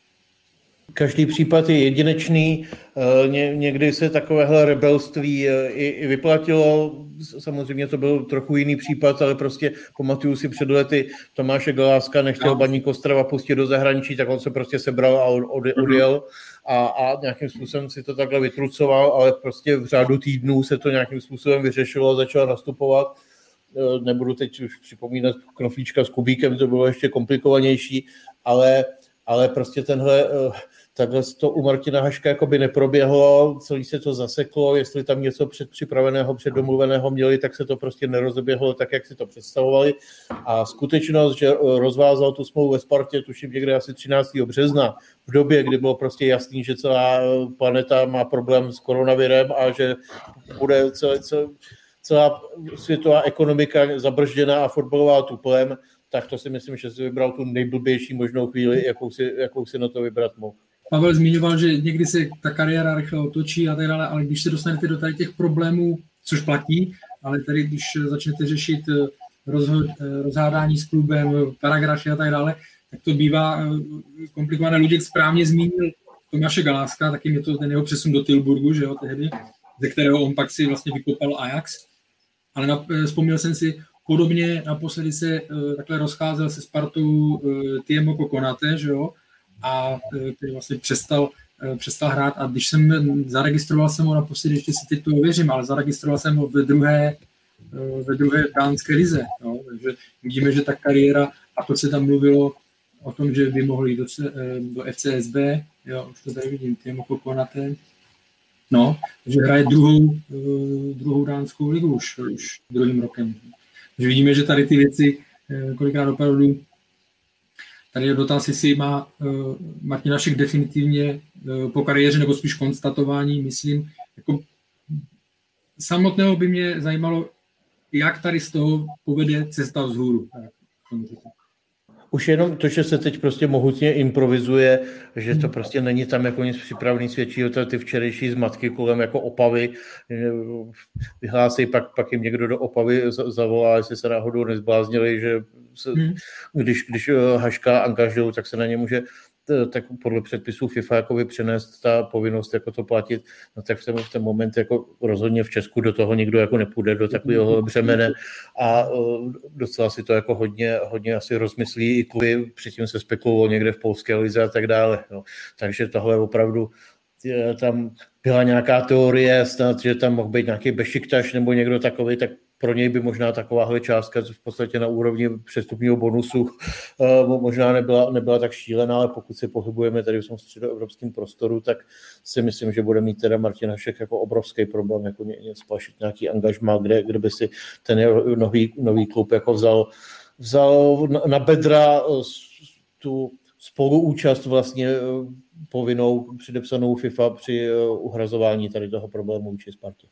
Každý případ je jedinečný, eh, Ně, někdy se takovéhle rebelství eh, i, i vyplatilo, samozřejmě to byl trochu jiný případ, ale prostě pamatuju si před lety Tomáše Galáska nechtěl no. Baník Ostrava pustit do zahraničí, tak on se prostě sebral a od, mhm. odjel a, a nějakým způsobem si to takhle vytrucoval, ale prostě v řádu týdnů se to nějakým způsobem vyřešilo, začal nastupovat nebudu teď už připomínat knoflíčka s Kubíkem, to bylo ještě komplikovanější, ale, ale prostě tenhle takhle to u Martina Haška jako by neproběhlo, celý se to zaseklo, jestli tam něco předpřipraveného, předdomluveného měli, tak se to prostě nerozeběhlo tak, jak si to představovali. A skutečnost, že rozvázal tu smlouvu ve Spartě, tuším někde asi 13. března, v době, kdy bylo prostě jasný, že celá planeta má problém s koronavirem a že bude celé, celé, celá světová ekonomika zabržděná a fotbalová tuplem, tak to si myslím, že si vybral tu nejblbější možnou chvíli, jakou si, jakou si na to vybrat mohl. Pavel zmiňoval, že někdy se ta kariéra rychle otočí a tak dále, ale když se dostanete do tady těch problémů, což platí, ale tady, když začnete řešit eh, rozhod, eh, rozhádání s klubem, paragrafy a tak dále, tak to bývá eh, komplikované. Luděk správně zmínil Tomáše Galáska, taky je to ten jeho přesun do Tilburgu, že jo, tehdy, ze kterého on pak si vlastně vykopal Ajax. Ale na, vzpomněl jsem si, podobně naposledy se takhle rozcházel se Spartou Tiemo Kokonate, že jo, a který vlastně přestal, přestal hrát. A když jsem zaregistroval jsem ho naposledy, ještě si teď to ověřím, ale zaregistroval jsem ho ve druhé, ve druhé dánské lize. No, takže vidíme, že ta kariéra, a to se tam mluvilo o tom, že by mohli jít do, do FCSB, jo, už to tady vidím, Timo Kokonaté, no, že hraje druhou, druhou dánskou ligu už, už druhým rokem. Takže vidíme, že tady ty věci kolikrát opravdu Tady je dotaz, jestli má uh, Martin Našek definitivně po kariéře, nebo spíš konstatování, myslím, jako samotného by mě zajímalo, jak tady z toho povede cesta vzhůru. Už jenom to, že se teď prostě mohutně improvizuje, že to prostě není tam jako nic připravený, svědčí to ty včerejší zmatky kolem jako opavy, vyhlásí, pak, pak jim někdo do opavy zavolá, jestli se náhodou nezbláznili, že se, hmm. když, když eh, Haška angažují, tak se na ně může tak podle předpisů FIFA jakoby přenést ta povinnost jako to platit, no tak v ten, v ten moment jako rozhodně v Česku do toho nikdo jako nepůjde do takového břemene a docela si to jako hodně, hodně asi rozmyslí i kluby, předtím se spekulovalo někde v polské lize a tak dále. No. Takže tohle opravdu tam byla nějaká teorie, snad, že tam mohl být nějaký Bešiktaš nebo někdo takový, tak pro něj by možná takováhle částka v podstatě na úrovni přestupního bonusu [LAUGHS] eh, možná nebyla, nebyla tak šílená, ale pokud se pohybujeme tady v tom středoevropském prostoru, tak si myslím, že bude mít teda Martin Hašek jako obrovský problém, jako něco splašit nějaký angažma, kde, kde by si ten nový, nový klub jako vzal, vzal na bedra eh, tu spoluúčast vlastně eh, povinnou předepsanou FIFA při uhrazování tady toho problému vůči Spartě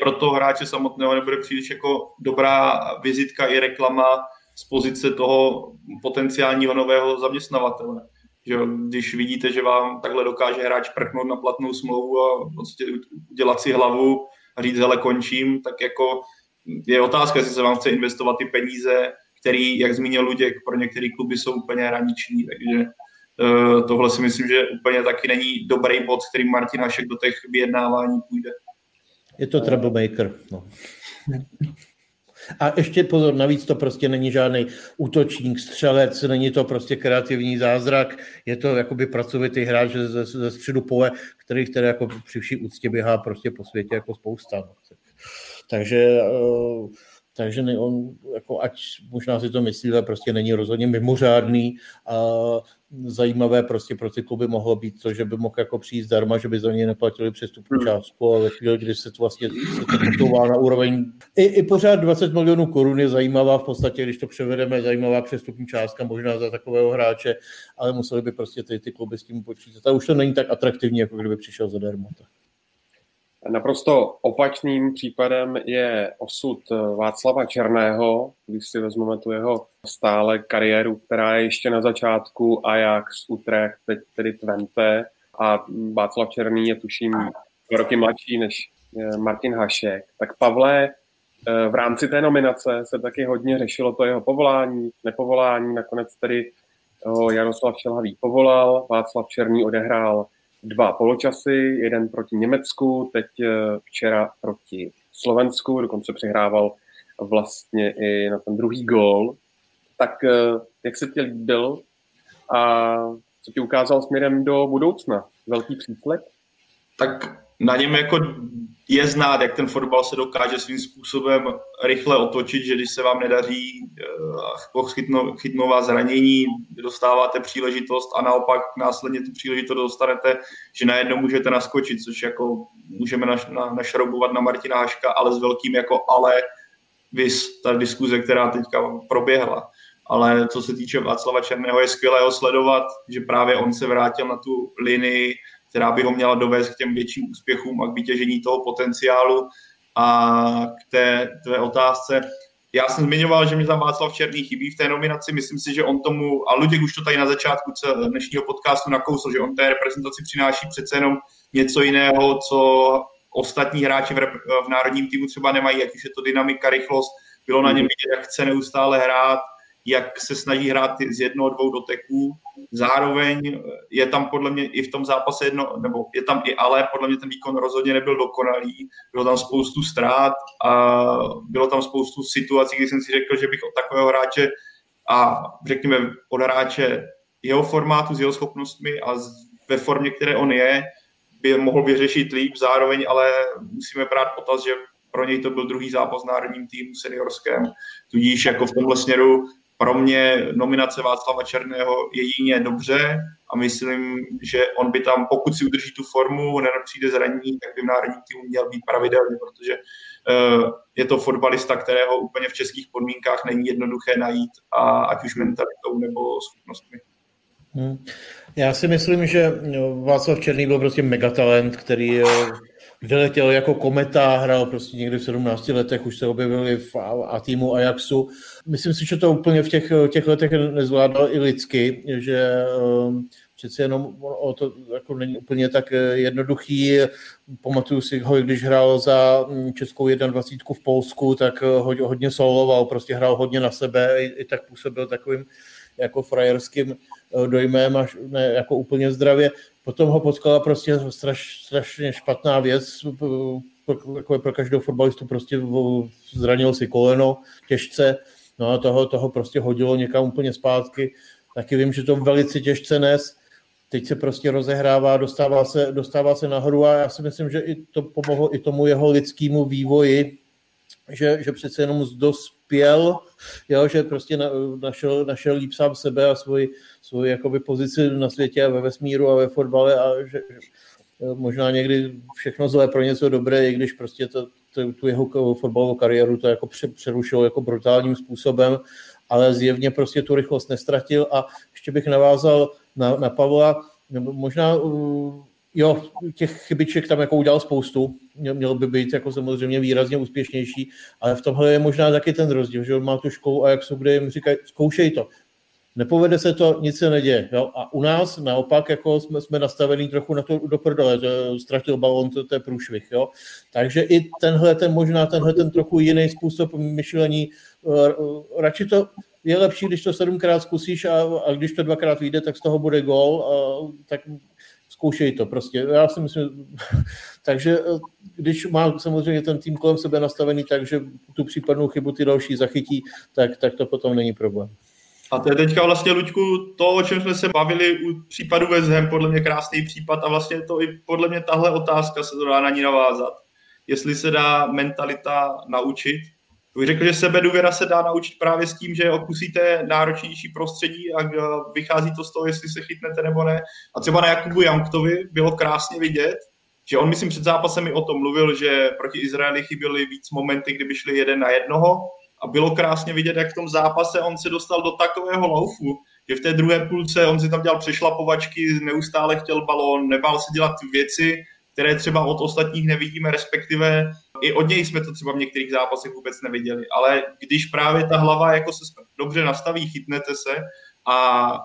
pro toho hráče samotného nebude příliš jako dobrá vizitka i reklama z pozice toho potenciálního nového zaměstnavatele. Že když vidíte, že vám takhle dokáže hráč prchnout na platnou smlouvu a prostě udělat si hlavu a říct, hele, končím, tak jako je otázka, jestli se vám chce investovat ty peníze, který, jak zmínil Luděk, pro některé kluby jsou úplně hraniční, takže uh, tohle si myslím, že úplně taky není dobrý bod, s kterým Martin Hašek do těch vyjednávání půjde. Je to troublemaker. No. A ještě pozor, navíc to prostě není žádný útočník, střelec, není to prostě kreativní zázrak, je to jakoby pracovitý hráč ze, ze středu pole, který, který jako při vší úctě běhá prostě po světě jako spousta. No. Takže uh, takže ne, on, jako ať možná si to myslí, ale prostě není rozhodně mimořádný a zajímavé prostě pro ty kluby mohlo být to, že by mohl jako přijít zdarma, že by za něj neplatili přestupní hmm. částku, ale ve chvíli, kdy se to vlastně se to na úroveň. I, I pořád 20 milionů korun je zajímavá v podstatě, když to převedeme, zajímavá přestupní částka možná za takového hráče, ale museli by prostě ty, ty kluby s tím počítat. A už to není tak atraktivní, jako kdyby přišel zadarmo. Tak. Naprosto opačným případem je osud Václava Černého, když si vezmeme tu jeho stále kariéru, která je ještě na začátku, Ajax, Utrecht, teď tedy Twente a Václav Černý je tuším roky mladší než eh, Martin Hašek. Tak Pavle, eh, v rámci té nominace se taky hodně řešilo to jeho povolání, nepovolání, nakonec tedy ho Jaroslav Šelhavý povolal, Václav Černý odehrál dva poločasy, jeden proti Německu, teď eh, včera proti Slovensku, dokonce přihrával vlastně i na ten druhý gól. Tak eh, jak se ti líbil a co ti ukázal směrem do budoucna? Velký přísled? Tak na něm jako je znát, jak ten fotbal se dokáže svým způsobem rychle otočit, že když se vám nedaří chytnou vás zranění, dostáváte příležitost a naopak následně tu příležitost dostanete, že najednou můžete naskočit, což jako můžeme naš, na, našroubovat na Martina Haška, ale s velkým jako ale vys ta diskuze, která teďka proběhla. Ale co se týče Václava Černého, je skvělé ho sledovat, že právě on se vrátil na tu linii která by ho měla dovést k těm větším úspěchům a k vytěžení toho potenciálu. A k té tvé otázce, já jsem zmiňoval, že mi tam Václav Černý chybí v té nominaci. Myslím si, že on tomu, a Luděk už to tady na začátku dnešního podcastu nakousl, že on té reprezentaci přináší přece jenom něco jiného, co ostatní hráči v, rep- v národním týmu třeba nemají, ať už je to dynamika, rychlost. Bylo na něm vidět, jak chce neustále hrát, jak se snaží hrát z jednoho, dvou doteků. Zároveň je tam podle mě i v tom zápase jedno, nebo je tam i ale, podle mě ten výkon rozhodně nebyl dokonalý. Bylo tam spoustu ztrát a bylo tam spoustu situací, kdy jsem si řekl, že bych od takového hráče a řekněme od hráče jeho formátu, s jeho schopnostmi a ve formě, které on je, by mohl vyřešit líp, zároveň ale musíme brát potaz, že pro něj to byl druhý zápas národním týmu seniorském, tudíž jako v tomhle směru pro mě nominace Václava Černého je jině dobře a myslím, že on by tam, pokud si udrží tu formu, přijde zranění, tak by v národním týmu měl být pravidelně, protože uh, je to fotbalista, kterého úplně v českých podmínkách není jednoduché najít, a ať už mentalitou nebo schopnostmi. Hmm. Já si myslím, že Václav Černý byl prostě megatalent, který vyletěl jako kometa, hrál prostě někdy v 17 letech, už se objevili v a týmu Ajaxu. Myslím si, že to úplně v těch, těch letech nezvládal i lidsky, že um, přece jenom o to jako není úplně tak jednoduchý. Pamatuju si ho, když hrál za mm, Českou 21 v Polsku, tak hodně soloval, prostě hrál hodně na sebe, i, i tak působil takovým jako frajerským eh, dojmem až ne jako úplně zdravě. Potom ho potkala prostě straš, strašně špatná věc, jako pro každou fotbalistu prostě zranil si koleno těžce, no a toho, toho prostě hodilo někam úplně zpátky. Taky vím, že to velice těžce nes, teď se prostě rozehrává, dostává se, dostává se nahoru a já si myslím, že i to pomohlo i tomu jeho lidskému vývoji, že, že přece jenom dospěl, jo, že prostě na, našel, našel líp sám sebe a svoji, svoji jakoby pozici na světě a ve vesmíru a ve fotbale a že, že možná někdy všechno zlé pro něco dobré, i když prostě to, to, tu jeho fotbalovou kariéru to jako přerušilo jako brutálním způsobem, ale zjevně prostě tu rychlost nestratil. A ještě bych navázal na, na Pavla, možná jo, těch chybiček tam jako udělal spoustu, měl by být jako samozřejmě výrazně úspěšnější, ale v tomhle je možná taky ten rozdíl, že on má tu školu a jak jsou, kde jim říkají, zkoušej to. Nepovede se to, nic se neděje. Jo? A u nás naopak jako jsme, jsme nastavení trochu na to do prdele, to ztratil balon, to, to je průšvih. Jo? Takže i tenhle, ten možná tenhle ten trochu jiný způsob myšlení, uh, radši to je lepší, když to sedmkrát zkusíš a, a když to dvakrát vyjde, tak z toho bude gol, a, tak zkoušej to prostě. Já si myslím, [LAUGHS] takže eh, když má samozřejmě ten tým kolem sebe nastavený tak, že tu případnou chybu ty další zachytí, tak, tak to potom není problém. A to je teďka vlastně, Luďku, to, o čem jsme se bavili u případu Ham, podle mě krásný případ a vlastně to i podle mě tahle otázka se to dá na ní navázat. Jestli se dá mentalita naučit, bych řekl, že sebedůvěra se dá naučit právě s tím, že okusíte náročnější prostředí a vychází to z toho, jestli se chytnete nebo ne. A třeba na Jakubu Janktovi bylo krásně vidět, že on, myslím, před zápasem mi o tom mluvil, že proti Izraeli chyběly víc momenty, kdyby šli jeden na jednoho a bylo krásně vidět, jak v tom zápase on se dostal do takového loufu, že v té druhé půlce on si tam dělal přešlapovačky, neustále chtěl balón, nebál se dělat věci, které třeba od ostatních nevidíme, respektive i od něj jsme to třeba v některých zápasech vůbec neviděli. Ale když právě ta hlava jako se dobře nastaví, chytnete se a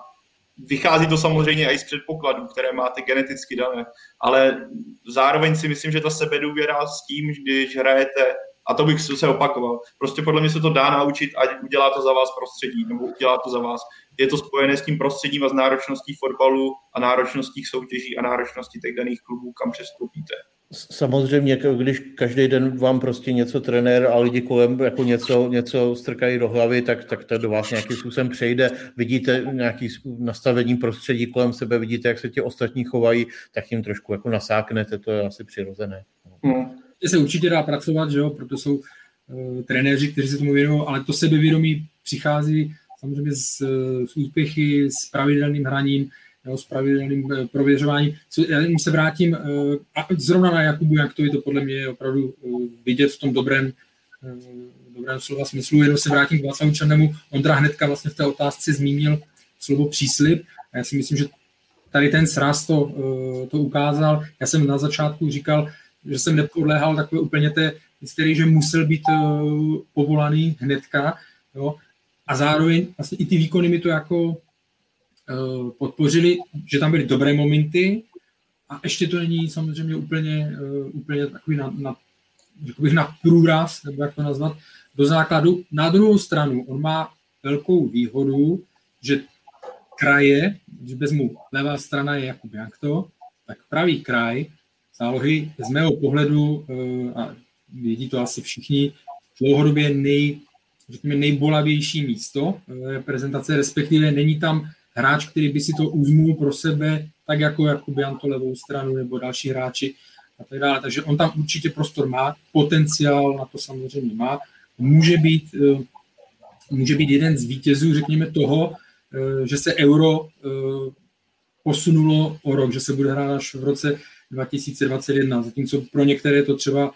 vychází to samozřejmě i z předpokladů, které máte geneticky dané, ale zároveň si myslím, že ta sebedůvěra s tím, když hrajete a to bych se opakoval. Prostě podle mě se to dá naučit, ať udělá to za vás prostředí, nebo udělá to za vás. Je to spojené s tím prostředím a s náročností fotbalu a náročností soutěží a náročností těch daných klubů, kam přestoupíte. Samozřejmě, když každý den vám prostě něco trenér a lidi kolem jako něco, něco strkají do hlavy, tak, tak to do vás nějakým způsobem přejde. Vidíte nějaký nastavení prostředí kolem sebe, vidíte, jak se ti ostatní chovají, tak jim trošku jako nasáknete, to je asi přirozené. Hmm se určitě dá pracovat, že jo, proto jsou uh, trenéři, kteří se tomu věnují, ale to sebevědomí přichází samozřejmě s, s úspěchy, s pravidelným hraním, jo, s pravidelným uh, prověřováním. Já se vrátím, uh, a zrovna na Jakubu, jak to je to podle mě je opravdu uh, vidět v tom dobrém, dobrém slova smyslu, jenom se vrátím k Václavu Černému. Ondra hnedka vlastně v té otázce zmínil slovo příslip a já si myslím, že tady ten sraz to, to ukázal. Já jsem na začátku říkal, že jsem nepodléhal takové úplně té hysterii, že musel být povolaný hnedka, jo, a zároveň vlastně i ty výkony mi to jako podpořili, že tam byly dobré momenty a ještě to není samozřejmě úplně, uh, úplně takový na, na, bych na průraz, nebo jak to nazvat, do základu. Na druhou stranu, on má velkou výhodu, že kraje, když vezmu levá strana je Jakub Jankto, tak pravý kraj zálohy z mého pohledu, eh, a vědí to asi všichni, dlouhodobě nej, řekněme, nejbolavější místo eh, reprezentace, respektive není tam hráč, který by si to uzmul pro sebe, tak jako Jakub to levou stranu nebo další hráči a tak dále. Takže on tam určitě prostor má, potenciál na to samozřejmě má. Může být, eh, může být jeden z vítězů, řekněme, toho, že se euro posunulo o rok, že se bude hrát až v roce 2021, zatímco pro některé to třeba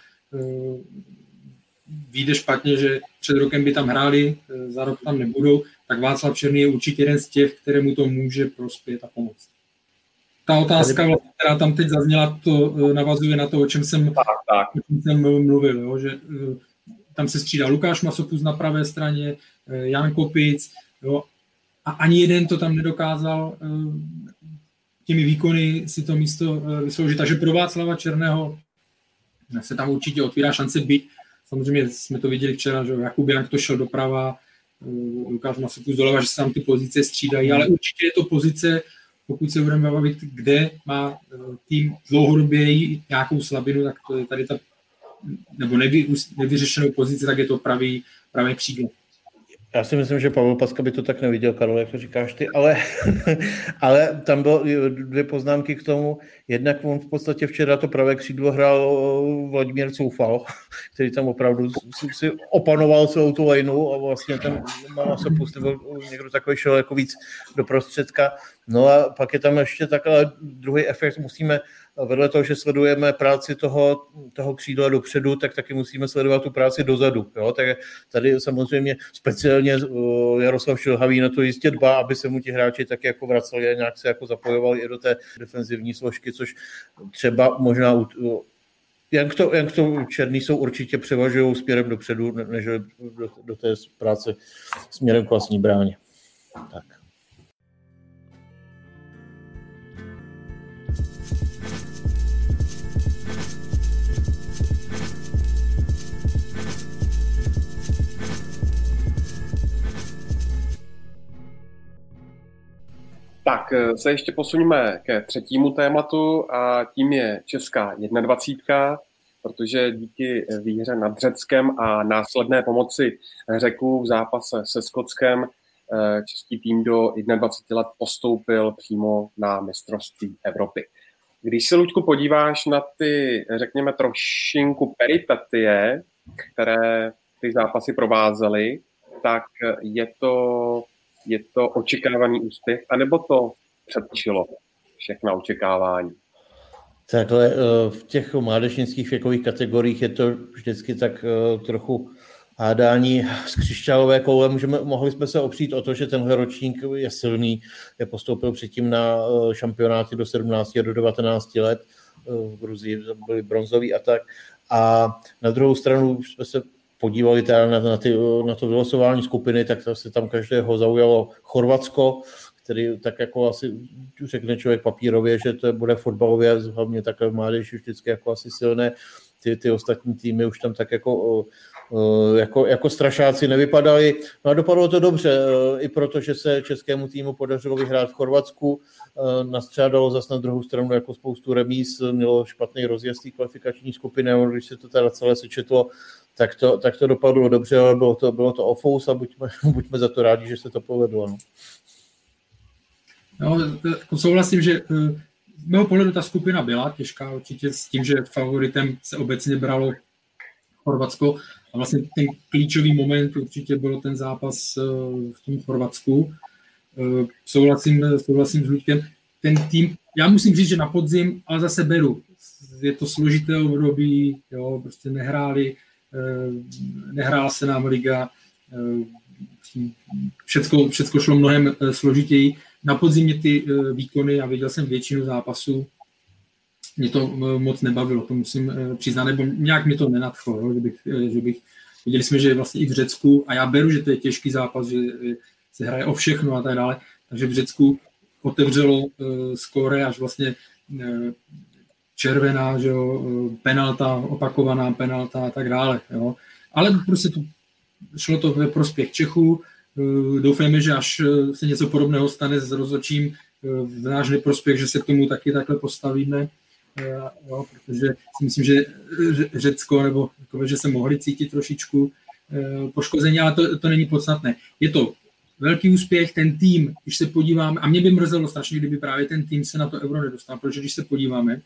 vyjde špatně, že před rokem by tam hráli, za rok tam nebudou, tak Václav Černý je určitě jeden z těch, kterému to může prospět a pomoct. Ta otázka, která tam teď zazněla, to eh, navazuje na to, o čem jsem, tak, tak. O čem jsem mluvil, jo, že eh, tam se střídá Lukáš Masopus na pravé straně, Jan Kopic, jo, a ani jeden to tam nedokázal těmi výkony si to místo vysloužit. Takže pro Václava Černého se tam určitě otvírá šance být. Samozřejmě jsme to viděli včera, že Jakub Jank to šel doprava, eh, Lukáš Masopus doleva, že se tam ty pozice střídají, ale určitě je to pozice, pokud se budeme bavit, kde má eh, tým dlouhodobě nějakou slabinu, tak to je tady ta nebo nevy, nevyřešenou pozici, tak je to pravý, pravý křídlo. Já si myslím, že Pavel Paska by to tak neviděl, Karol, jak to říkáš ty, ale, [LAUGHS] ale tam byly dvě poznámky k tomu. Jednak on v podstatě včera to pravé křídlo hrál Vladimír Coufal, [LAUGHS] který tam opravdu si opanoval celou tu lejnu a vlastně ten má se pustil někdo takový šel jako víc do prostředka. No a pak je tam ještě takhle druhý efekt, musíme vedle toho, že sledujeme práci toho, toho křídla dopředu, tak taky musíme sledovat tu práci dozadu. Jo? Tak tady samozřejmě speciálně uh, Jaroslav Šilhavý na to jistě dbá, aby se mu ti hráči tak jako vraceli a nějak se jako zapojovali i do té defenzivní složky, což třeba možná jak to, jak to černý jsou určitě převažují směrem dopředu, než do, do té práce směrem k vlastní bráně. Tak. Tak eh, se ještě posuneme ke třetímu tématu a tím je Česká 21, protože díky výhře nad Řeckem a následné pomoci Řeků v zápase se Skotskem eh, český tým do 21 let postoupil přímo na mistrovství Evropy. Když se, Luďku, podíváš na ty, řekněme, trošinku peripetie, které ty zápasy provázely, tak je to je to očekávaný úspěch, anebo to předčilo všechna očekávání? Takhle eh, v těch mládežnických věkových kategoriích je to vždycky tak eh, trochu hádání z křišťálové koule. Můžeme, mohli jsme se opřít o to, že tenhle ročník je silný, je postoupil předtím na eh, šampionáty do 17 a do 19 let, v Gruzii byli bronzový a tak. A na druhou stranu jsme se podívali teda na, na, ty, na to vylosování skupiny, tak se tam každého zaujalo Chorvatsko, který tak jako asi řekne člověk papírově, že to bude fotbalově, hlavně takové mládež vždycky jako asi silné. Ty, ty ostatní týmy už tam tak jako, jako, jako strašáci nevypadali. No a dopadlo to dobře, i proto, že se českému týmu podařilo vyhrát v Chorvatsku, nastřádalo zase na druhou stranu jako spoustu remíz, mělo špatný rozjezd kvalifikační skupiny, když se to teda celé sečetlo, tak to, tak to dopadlo dobře, ale bylo to, bylo to ofous a buďme, [LAUGHS] buďme za to rádi, že se to povedlo. No. No, jako souhlasím, že eh, z mého pohledu ta skupina byla těžká určitě s tím, že favoritem se obecně bralo Chorvatsko a vlastně ten klíčový moment určitě byl ten zápas eh, v tom Chorvatsku. Eh, souhlasím, souhlasím s Luďkem. Ten tým, já musím říct, že na podzim, ale zase beru. Je to složité období, jo, prostě nehráli, nehrála se nám liga, všecko, všecko šlo mnohem složitěji. Na podzimě ty eh, výkony, já viděl jsem většinu zápasů, mě to eh, moc nebavilo, to musím eh, přiznat, nebo nějak mě to nenadchlo, že bych, že bych, viděli jsme, že vlastně i v Řecku, a já beru, že to je těžký zápas, že se hraje o všechno a tak dále, takže v Řecku otevřelo skóre až vlastně červená, že jo, penalta, opakovaná penalta a tak dále. Jo. Ale prostě to, šlo to ve prospěch Čechů, Eh, doufejme, že až eh, se něco podobného stane s rozhodčím eh, v náš neprospěch, že se k tomu taky takhle postavíme, jo, protože si myslím, že Řecko, nebo takové, že se mohli cítit trošičku poškození, ale to, to není podstatné. Je to velký úspěch, ten tým, když se podíváme, a mě by mrzelo strašně, kdyby právě ten tým se na to euro nedostal, protože když se podíváme,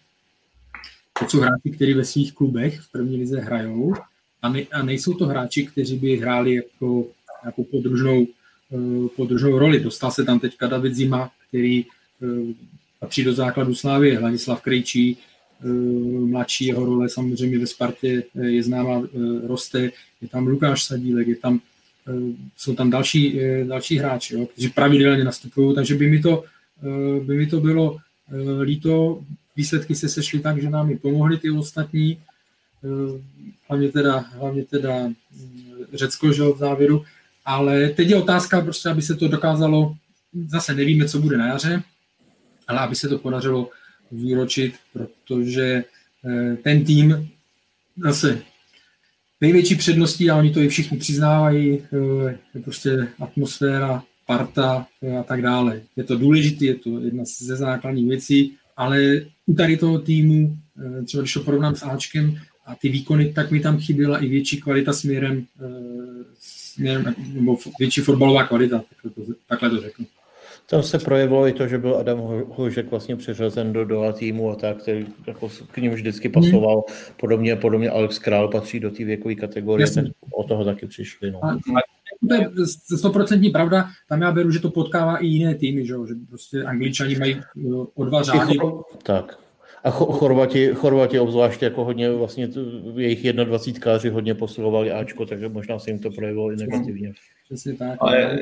to jsou hráči, kteří ve svých klubech v první lize hrajou, a, ne, a nejsou to hráči, kteří by hráli jako nějakou podružnou, eh, podružnou roli. Dostal se tam teďka David Zima, který eh, patří do základu Slávy, Hladislav Krejčí, eh, mladší jeho role samozřejmě ve Spartě je známá, roste, je tam Lukáš Sadílek, je tam jsou tam další, další hráči, jo, kteří pravidelně nastupují, takže by mi to, by mi to bylo líto. Výsledky se sešly tak, že nám i pomohly ty ostatní, hlavně teda, hlavně teda mm, Řecko, že v závěru, ale teď je otázka prostě, aby se to dokázalo, zase nevíme, co bude na jaře, ale aby se to podařilo výročit, protože eh, ten tým zase největší předností, a oni to i všichni přiznávají, eh, je prostě atmosféra, parta eh, a tak dále. Je to důležité, je to jedna ze základních věcí, ale u tady toho týmu, třeba když to porovnám s Ačkem a ty výkony, tak mi tam chyběla i větší kvalita směrem, směrem nebo větší fotbalová kvalita, takhle to, takhle to řeknu. Tam se projevilo i to, že byl Adam Hožek vlastně přiřazen do dola týmu a tak, který jako k ním vždycky pasoval. Hmm. Podobně, podobně Alex Král patří do té věkové kategorie, o toho taky přišli. No. A, to je stoprocentní pravda, tam já beru, že to potkává i jiné týmy, že, že prostě angličani mají o dva řády. Tak. A Chorvati, Chorvati obzvláště jako hodně, vlastně jejich 21 hodně posilovali Ačko, takže možná se jim to projevilo i negativně. Přesně tak. Ale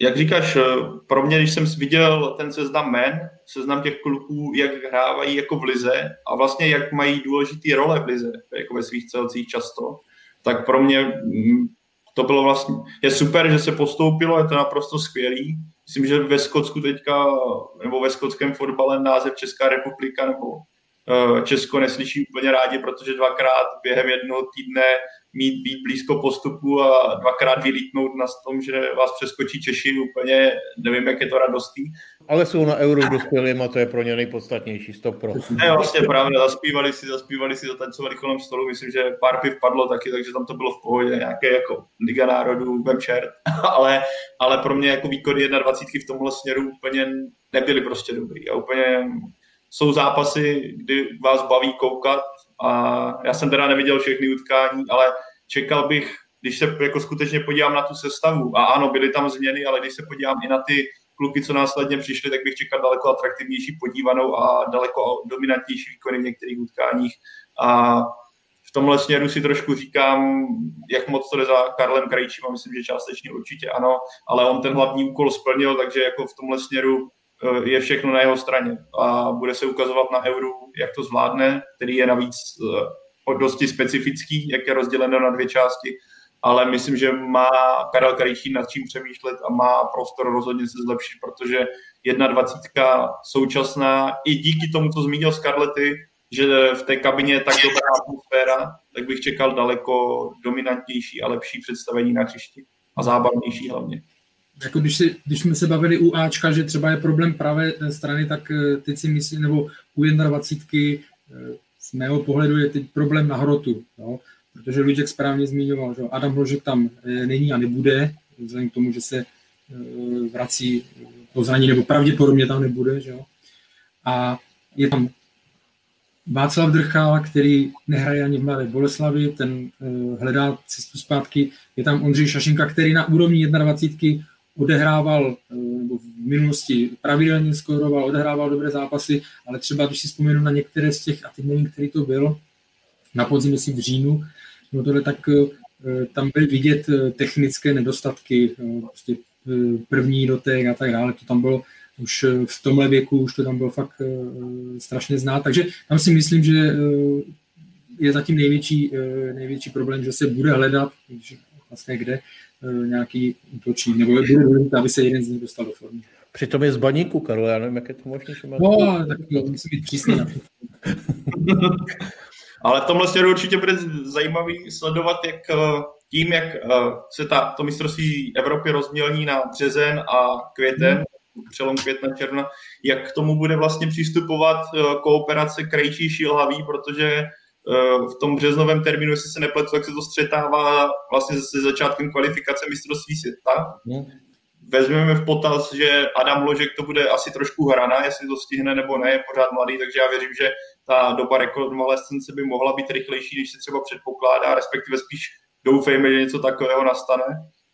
jak říkáš, eh, pro mě, když jsem viděl ten seznam men, seznam těch kluků, jak hrávají jako v lize a vlastně jak mají důležitý role v lize, jako ve svých celcích často, tak pro mě mm, to bylo vlastně, je super, že se postoupilo, je to naprosto skvělý. Myslím, že ve Skotsku teďka, nebo ve skotském fotbale název Česká republika nebo eh, Česko neslyší úplně rádi, protože dvakrát během jednoho týdne mít být blízko postupu a dvakrát vylítnout na tom, že vás přeskočí Češi, úplně nevím, jak je to radostný. Ale jsou na euro dospělým a to je pro ně nejpodstatnější, stop pro. Ne, vlastně právě, zaspívali si, zaspívali si, zatancovali kolem stolu, myslím, že pár piv padlo taky, takže tam to bylo v pohodě, nějaké jako Liga národů, vemčer, [LAUGHS] ale, ale pro mě jako výkony 21 v tomhle směru úplně nebyly prostě dobrý a úplně jsou zápasy, kdy vás baví koukat a já jsem teda neviděl všechny utkání, ale čekal bych, když se jako skutečně podívám na tu sestavu, a ano, byly tam změny, ale když se podívám i na ty kluky, co následně přišly, tak bych čekal daleko atraktivnější podívanou a daleko dominantnější výkony v některých utkáních. A v tomhle směru si trošku říkám, jak moc to jde za Karlem Krajčím a myslím, že částečně určitě ano, ale on ten hlavní úkol splnil, takže jako v tomhle směru je všechno na jeho straně a bude se ukazovat na euru, jak to zvládne, který je navíc eh, dosti specifický, jak je rozděleno na dvě části, ale myslím, že má Karel Karichín nad čím přemýšlet a má prostor rozhodně se zlepšit, protože 21 současná, i díky tomu, co zmínil Scarlety, že v té kabině je tak dobrá atmosféra, tak bych čekal daleko dominantnější a lepší představení na hřišti a zábavnější hlavně jako když, si, když jsme se bavili u Ačka, že třeba je problém pravé strany, tak eh, teď si myslím, nebo u 21 eh, z mého pohledu je teď problém na hrotu, jo? protože Luděk správně zmiňoval, že Adam Hložek tam eh, není a nebude, vzhledem k tomu, že se vrací po zraní, nebo pravděpodobně tam nebude, že jo? a je tam Václav Drchal, který nehraje ani v Mladé Boleslavi, ten hledá cestu zpátky. Je tam Ondřej Šašinka, který na úrovni 21 odehrával eh, nebo v minulosti pravidelně skoroval, odehrával dobré zápasy, ale třeba když si vzpomenu na některé z těch, a teď nevím, který to byl, na podzim, si v říjnu, no tohle, tak eh, tam byly vidět eh, technické nedostatky, prostě první dotek a tak dále, to tam bylo už v tomhle věku, už to tam bylo fakt strašně znát, takže tam si myslím, že je zatím největší, největší problém, že se bude hledat, vlastně kde, nějaký útočník, nebo bude důležité, aby se jeden z nich dostal do formy. Přitom je z baníku, Karol, já nevím, jak je to možné. Že no, tak musí být přísný. [LAUGHS] Ale v tomhle směru určitě bude zajímavý sledovat, jak eh, tím, jak eh, se ta, to mistrovství Evropy rozmělní na březen a květen, hmm. přelom května, června, jak k tomu bude vlastně přistupovat kooperace Krejčí Šilhavý, protože v tom březnovém termínu, jestli se nepletu, tak se to střetává vlastně se začátkem kvalifikace mistrovství světa. Hmm. Vezmeme v potaz, že Adam Ložek to bude asi trošku hrana, jestli to stihne nebo ne, je pořád mladý, takže já věřím, že ta doba rekonvalescence by mohla být rychlejší, než se třeba předpokládá, respektive spíš doufejme, že něco takového nastane.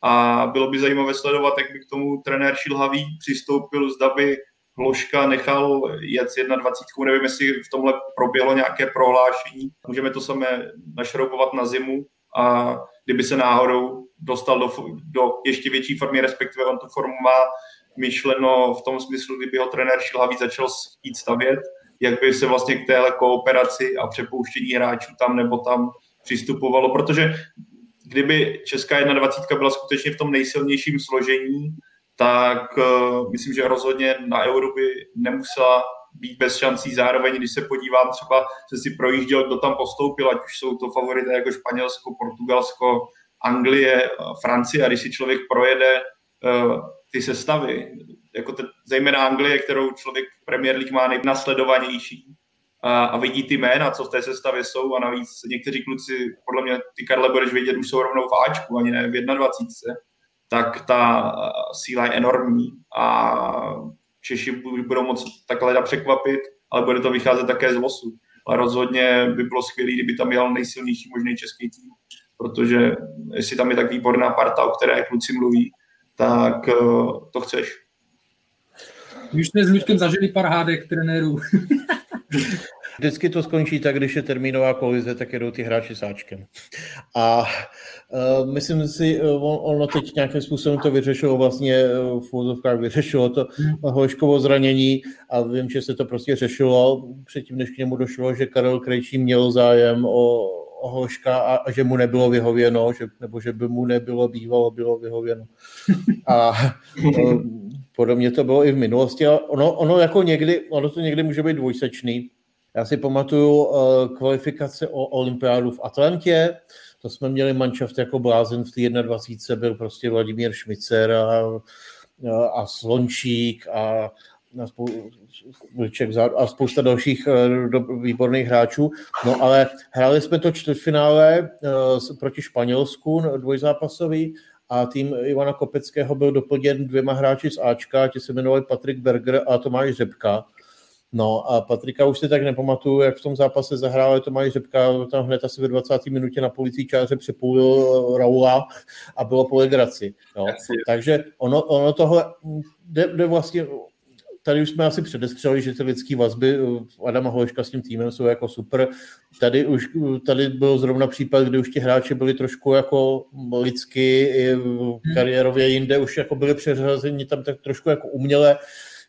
A bylo by zajímavé sledovat, jak by k tomu trenér Šilhavý přistoupil, zda by Hloška nechal jet s 21, nevím, jestli v tomhle proběhlo nějaké prohlášení. Můžeme to samé našroubovat na zimu. A kdyby se náhodou dostal do, do ještě větší formy, respektive on tu formu má myšleno v tom smyslu, kdyby ho trenér Šilhavý začal jít stavět, jak by se vlastně k téhle kooperaci a přepouštění hráčů tam nebo tam přistupovalo, protože kdyby Česká 21 byla skutečně v tom nejsilnějším složení, tak uh, myslím, že rozhodně na Euro by nemusela být bez šancí. Zároveň, když se podívám, třeba se si projížděl, kdo tam postoupil, ať už jsou to favority jako Španělsko, Portugalsko, Anglie, Francie, a když si člověk projede uh, ty sestavy, jako te, zejména Anglie, kterou člověk Premier League má nejnasledovanější, a, a vidí ty jména, co v té sestavě jsou a navíc někteří kluci, podle mě ty Karle budeš vidět, už jsou rovnou v Ačku, ani ne v 21, tak ta síla je enormní a Češi budou moc takhle překvapit, ale bude to vycházet také z losu. Ale rozhodně by bylo skvělé, kdyby tam jel nejsilnější možný český tým, protože jestli tam je tak výborná parta, o které kluci mluví, tak eh, to chceš. My už jsme s Luďkem zažili pár hádek trenérů. [LAUGHS] Vždycky to skončí tak, když je termínová kolize, tak jedou ty hráči sáčkem. A uh, myslím si, on, ono teď nějakým způsobem to vyřešilo vlastně v úzovkách vyřešilo to Hloškovo zranění a vím, že se to prostě řešilo předtím, než k němu došlo, že Karel Krejčí měl zájem o, Hloška a, a že mu nebylo vyhověno, že, nebo že by mu nebylo bývalo, bylo vyhověno. A podobně to bylo i v minulosti. A ono, ono jako někdy, ono to někdy může být dvojsečný, já si pamatuju uh, kvalifikace o olympiádu v Atlantě, to jsme měli manšaft jako blázen v té 21. byl prostě Vladimír Šmicer a, a Slončík a, a, spou, a spousta dalších uh, do, výborných hráčů. No ale hráli jsme to čtvrtfinále uh, proti Španělsku, dvojzápasový, a tým Ivana Kopeckého byl doplněn dvěma hráči z Ačka, ti se jmenovali Patrik Berger a Tomáš Řepka. No a Patrika už si tak nepamatuju, jak v tom zápase zahrál, ale Tomáš Řepka tam hned asi ve 20. minutě na policí čáře přepůlil eh, Raula a bylo po legraci. No. Takže ono, ono tohle jde, jde vlastně tady už jsme asi předestřeli, že ty lidské vazby eh, Adama Holeška s tím týmem jsou jako super. Tady už tady byl zrovna případ, kdy už ti hráči byli trošku jako lidsky, hmm. kariérově jinde už jako byli přeřazeni tam tak trošku jako uměle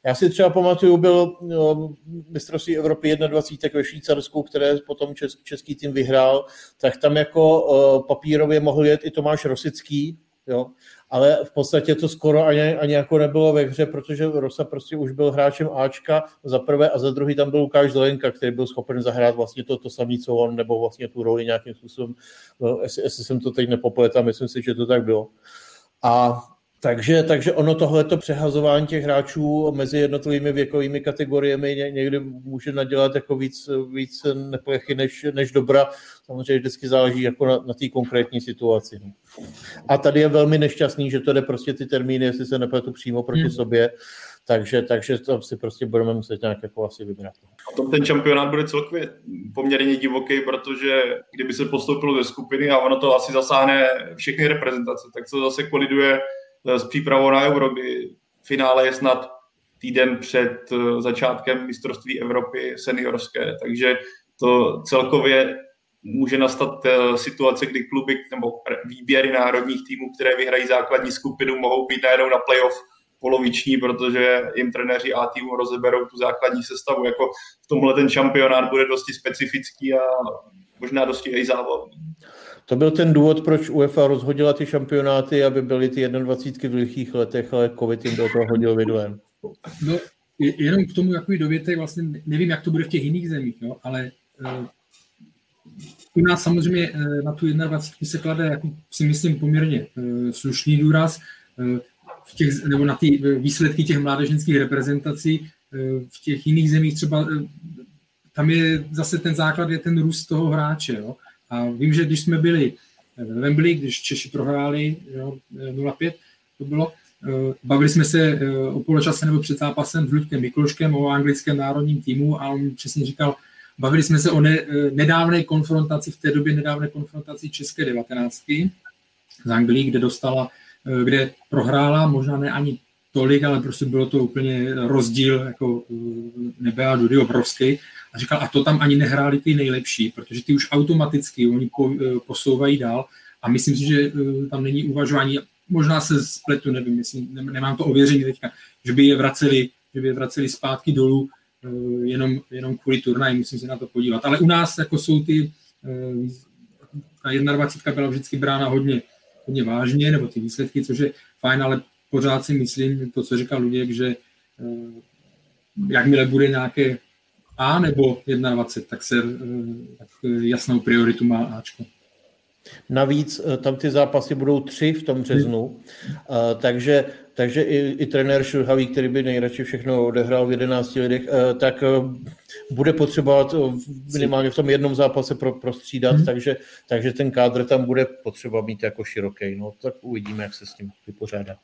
já si třeba pamatuju, byl no, mistrovství Evropy 21 ve Švýcarsku, které potom český, český tým vyhrál, tak tam jako uh, papírově mohl jet i Tomáš Rosický, jo, ale v podstatě to skoro ani, ani jako nebylo ve hře, protože Rosa prostě už byl hráčem Ačka za prvé a za druhý tam byl Lukáš Zelenka, který byl schopen zahrát vlastně to, to samé, co on, nebo vlastně tu roli nějakým způsobem, no, jestli, jestli jsem to teď nepopletal, myslím si, že to tak bylo. A takže, takže ono tohleto přehazování těch hráčů mezi jednotlivými věkovými kategoriemi někdy může nadělat jako víc, víc neplechy než, než dobra. Samozřejmě vždycky záleží jako na, na té konkrétní situaci. No. A tady je velmi nešťastný, že to jde prostě ty termíny, jestli se nepletu přímo proti hmm. sobě, takže, takže to si prostě budeme muset nějak jako asi vybrat. A tom ten šampionát bude celkově poměrně divoký, protože kdyby se postoupilo ze skupiny a ono to asi zasáhne všechny reprezentace, tak to zase koliduje s přípravou na Euro, kdy finále je snad týden před eh, začátkem mistrovství Evropy seniorské, takže to celkově může nastat eh, situace, kdy kluby nebo výběry národních týmů, které vyhrají základní skupinu, mohou být najednou na playoff poloviční, protože jim trenéři A týmu rozeberou tu základní sestavu. Jako v tomhle ten šampionát bude dosti specifický a možná dosti i zábavný. To byl ten důvod, proč UEFA rozhodila ty šampionáty, aby byly ty 21 v lichých letech, ale COVID jim do toho hodil vidlem. No, jenom k tomu jaký dovětek, vlastně nevím, jak to bude v těch jiných zemích, no, ale uh, u nás samozřejmě uh, na tu 21 se klade, jako si myslím, poměrně uh, slušný důraz v těch, nebo na ty výsledky těch mládežnických reprezentací. V těch jiných zemích třeba tam je zase ten základ, je ten růst toho hráče. Jo? A vím, že když jsme byli ve Wembley, když Češi prohráli jo, 0-5, to bylo, eh, bavili jsme se eh, o poločase nebo před zápasem s Ludkem Mikloškem o anglickém národním týmu a on přesně říkal, bavili jsme se o ne, eh, nedávné konfrontaci, v té době nedávné konfrontaci České devatenáctky z Anglii, kde dostala, kde prohrála, možná ne ani tolik, ale prostě bylo to úplně rozdíl jako nebe a dudy obrovský. A říkal, a to tam ani nehráli ty nejlepší, protože ty už automaticky oni po, eh, posouvají dál a myslím si, že tam není uvažování, možná se spletu, nevím, jestli, nemám to ověření teďka, že by je vraceli, že by je vraceli zpátky dolů, jenom, jenom kvůli turnaji, musím se na to podívat. Ale u nás jako jsou ty, ta 21 byla vždycky brána hodně, hodně vážně, nebo ty výsledky, což je fajn, ale pořád si myslím, to, co říkal Luděk, že jakmile bude nějaké A nebo 21, tak se tak jasnou prioritu má Ačko. Navíc eh, tam ty zápasy budou tři v tom březnu, eh, takže, takže i, i trenér Šurhavý, který by nejradši všechno odehrál v 11 lidech, eh, tak bude potřebovat minimálně v tom jednom zápase pro, prostřídat, hmm. takže, takže ten kádr tam bude potřeba mít jako široký. No, tak uvidíme, jak se s tím vypořádá.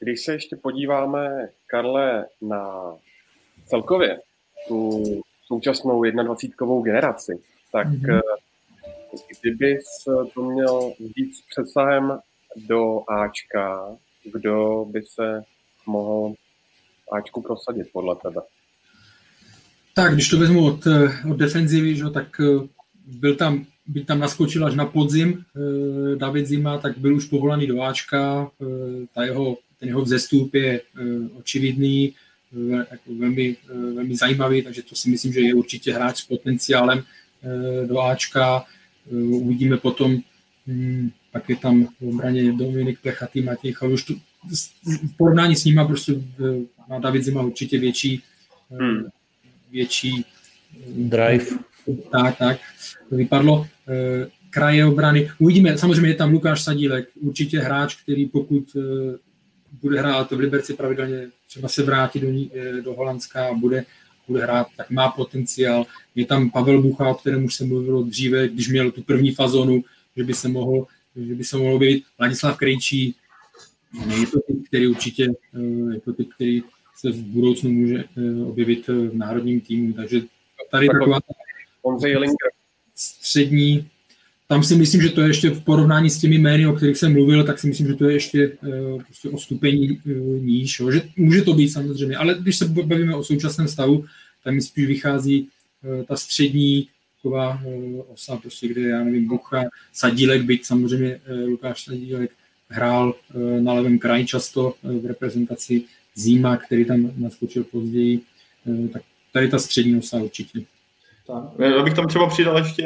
Když se ještě podíváme, Karle, na celkově tu současnou 21. generaci, tak mm-hmm. kdybys to měl víc přesahem do Ačka, kdo by se mohl Ačku prosadit podle tebe? Tak, když to vezmu od, od defenzivy, že, tak eh, byl tam, by tam naskočil až na podzim eh, David Zima, tak byl už povolaný do Ačka, ta jeho ten jeho vzestup je eh, očividný, eh, velmi, eh, velmi zajímavý, takže to si myslím, že je určitě hráč s potenciálem do Ačka. Uvidíme potom, hm, pak je tam v obraně Dominik Plechatý, Matěj Chaluš. V porovnání s nima prostě má David Zima určitě větší, hmm. větší drive. Tak, tak. To vypadlo kraje obrany. Uvidíme, samozřejmě je tam Lukáš Sadílek, určitě hráč, který pokud bude hrát v Liberci pravidelně, třeba se vrátí do, eh, do Holandska a bude, bude hrát, tak má potenciál. Je tam Pavel Bucha, o kterém už jsem mluvil dříve, když měl tu první fazonu, že by se mohl, že by se mohl objevit. Ladislav Krejčí, je to typ, který určitě, eh, je to typ, který se v budoucnu může eh, objevit v národním týmu, takže tady taková střední tam si myslím, že to je ještě v porovnání s těmi jmény, o kterých jsem mluvil, tak si myslím, že to je ještě uh, prostě o stupeň uh, níž. Jo. Že, může to být samozřejmě, ale když se bavíme o současném stavu, tak mi spíš vychází uh, ta střední taková osa, prostě, kde já nevím, Bucha, Sadílek, byť samozřejmě Lukáš Sadílek hrál na levém kraji často v reprezentaci Zima, který tam naskočil později, tak tady ta střední osa určitě. Tak. Já bych tam třeba přidal ještě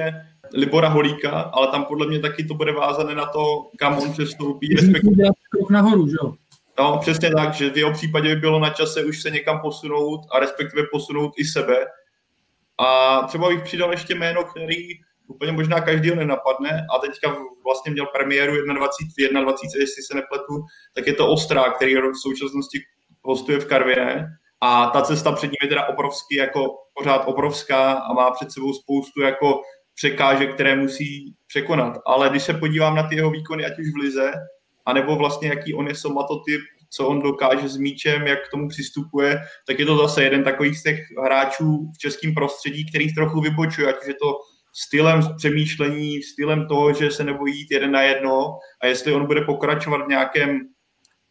Libora Holíka, ale tam podle mě taky to bude vázané na to, kam on přestoupí. Respektive... krok nahoru, že jo? No, přesně tak, že v jeho případě by bylo na čase už se někam posunout a respektive posunout i sebe. A třeba bych přidal ještě jméno, který úplně možná každý ho nenapadne a teďka vlastně měl premiéru 21, 21, jestli se nepletu, tak je to Ostrá, který v současnosti hostuje v Karviné a ta cesta před ním je teda obrovský, jako pořád obrovská a má před sebou spoustu jako překážek, které musí překonat. Ale když se podívám na ty jeho výkony, ať už v lize, anebo vlastně jaký on je somatotyp, co on dokáže s míčem, jak k tomu přistupuje, tak je to zase jeden takových z těch hráčů v českém prostředí, který trochu vybočuje, ať už je to stylem přemýšlení, stylem toho, že se nebojí jít jeden na jedno a jestli on bude pokračovat v nějakém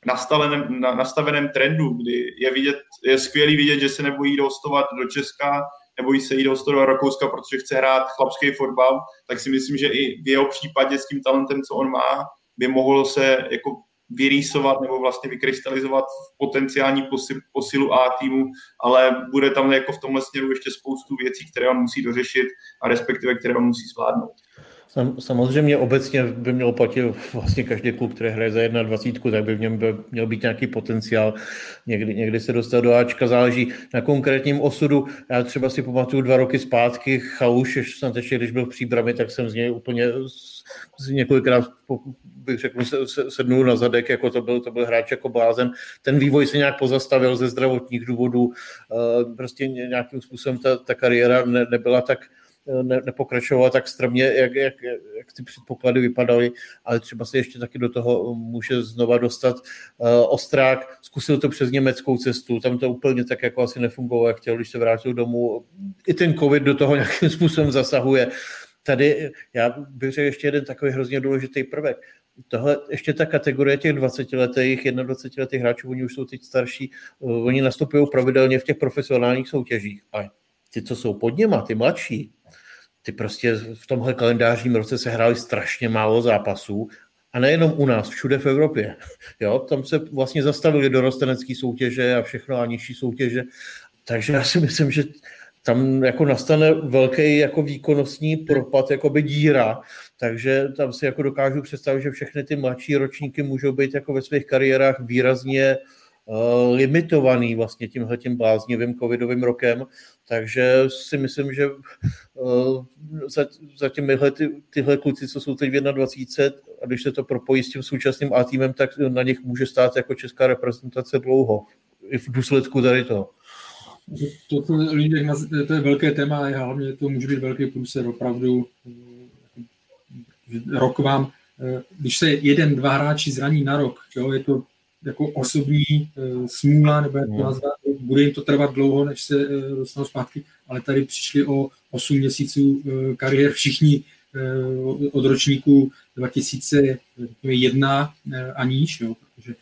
nastaveném, nastaveném trendu, kdy je, vidět, je skvělý vidět, že se nebojí dostovat do Česka, nebojí se jít do Rakouska, protože chce hrát chlapský fotbal, tak si myslím, že i v jeho případě s tím talentem, co on má, by mohl se jako vyrýsovat nebo vlastně vykrystalizovat v potenciální posilu A týmu, ale bude tam jako v tomhle směru ještě spoustu věcí, které on musí dořešit a respektive které on musí zvládnout. Samozřejmě obecně by měl platit vlastně každý klub, který hraje za 21, tak by v něm by měl být nějaký potenciál. Někdy, někdy se dostat do Ačka, záleží na konkrétním osudu. Já třeba si pamatuju dva roky zpátky, Chaluš, snad ještě když byl v příbrami, tak jsem z něj úplně z několikrát bych řekl, sednul na zadek, jako to byl, to byl hráč jako blázen. Ten vývoj se nějak pozastavil ze zdravotních důvodů, eh, prostě nějakým způsobem ta, ta kariéra ne, nebyla tak, ne, nepokračoval tak strmě, jak, jak, jak ty předpoklady vypadaly, ale třeba se ještě taky do toho může znova dostat. Uh, Ostrák zkusil to přes německou cestu, tam to úplně tak jako asi nefungovalo, jak chtěl, když se vrátil domů. I ten covid do toho [LAUGHS] nějakým způsobem zasahuje. Tady já bych řekl ještě jeden takový hrozně důležitý prvek. Tohle ještě ta kategorie těch 20-letých, 21-letých hráčů, oni už jsou teď starší, uh, oni nastupují pravidelně v těch profesionálních soutěžích. A ty, co jsou pod něma, ty mladší, ty prostě v tomhle kalendářním roce se hráli strašně málo zápasů a nejenom u nás, všude v Evropě. [LAUGHS] Jo, tam se vlastně zastavili dorostenecké soutěže a všechno a nižší soutěže. Takže já si myslím, že tam jako nastane velký jako výkonnostní propad, jako by díra, takže tam si jako dokážu představit, že všechny ty mladší ročníky můžou být jako ve svých kariérách výrazně uh, limitovaný vlastně tímhle tím bláznivým covidovým rokem, takže si myslím, že uh, za, za těmihle ty, tyhle kluci, co jsou teď v 21 a když se to propojí s tím současným A týmem, tak na nich může stát jako česká reprezentace dlouho i v důsledku tady toho. To, to, to, to je velké téma a hlavně to může být velký průser opravdu. Rok vám, když se jeden, dva hráči zraní na rok, jo, je to jako osobní uh, smůla, nebo jak to hmm. nazvat, bude jim to trvat dlouho, než se uh, dostanou zpátky, ale tady přišli o 8 měsíců uh, kariér všichni od ročníku 2001 uh, a níž, jo, protože,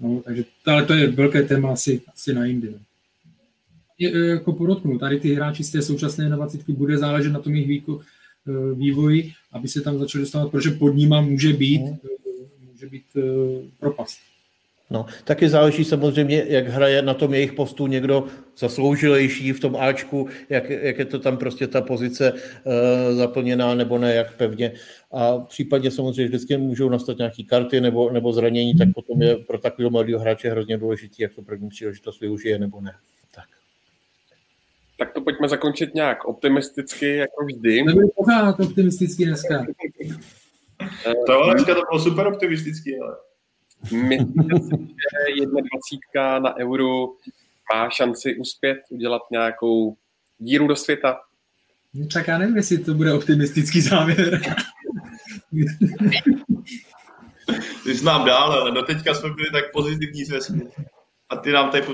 no, takže, ale to je velké téma asi, asi na jindy. Je, jako podotknu, tady ty hráči z té současné 20 bude záležet na tom jejich výko, vývoji, aby se tam začali dostávat, protože pod nima může být, může být propast. No, taky záleží samozřejmě, jak hraje na tom jejich postu někdo zasloužilejší v tom Ačku, jak, jak je to tam prostě ta pozice uh, zaplněná nebo ne, jak pevně. A případně samozřejmě vždycky můžou nastat nějaké karty nebo, nebo zranění, tak potom je pro takového mladého hráče hrozně důležitý, jak to první příležitost využije nebo ne. Tak. Tak to pojďme zakončit nějak optimisticky, jako vždy. Nebudu pořád optimisticky dneska. to dneska to bylo super optimistický, ale... Myslíte si, že 21 na euro má šanci uspět, udělat nějakou díru do světa? No, tak já nevím, jestli to bude optimistický závěr. Ty jsi nám dál, ale doteďka jsme byli tak pozitivní zvěstně. A ty nám tady...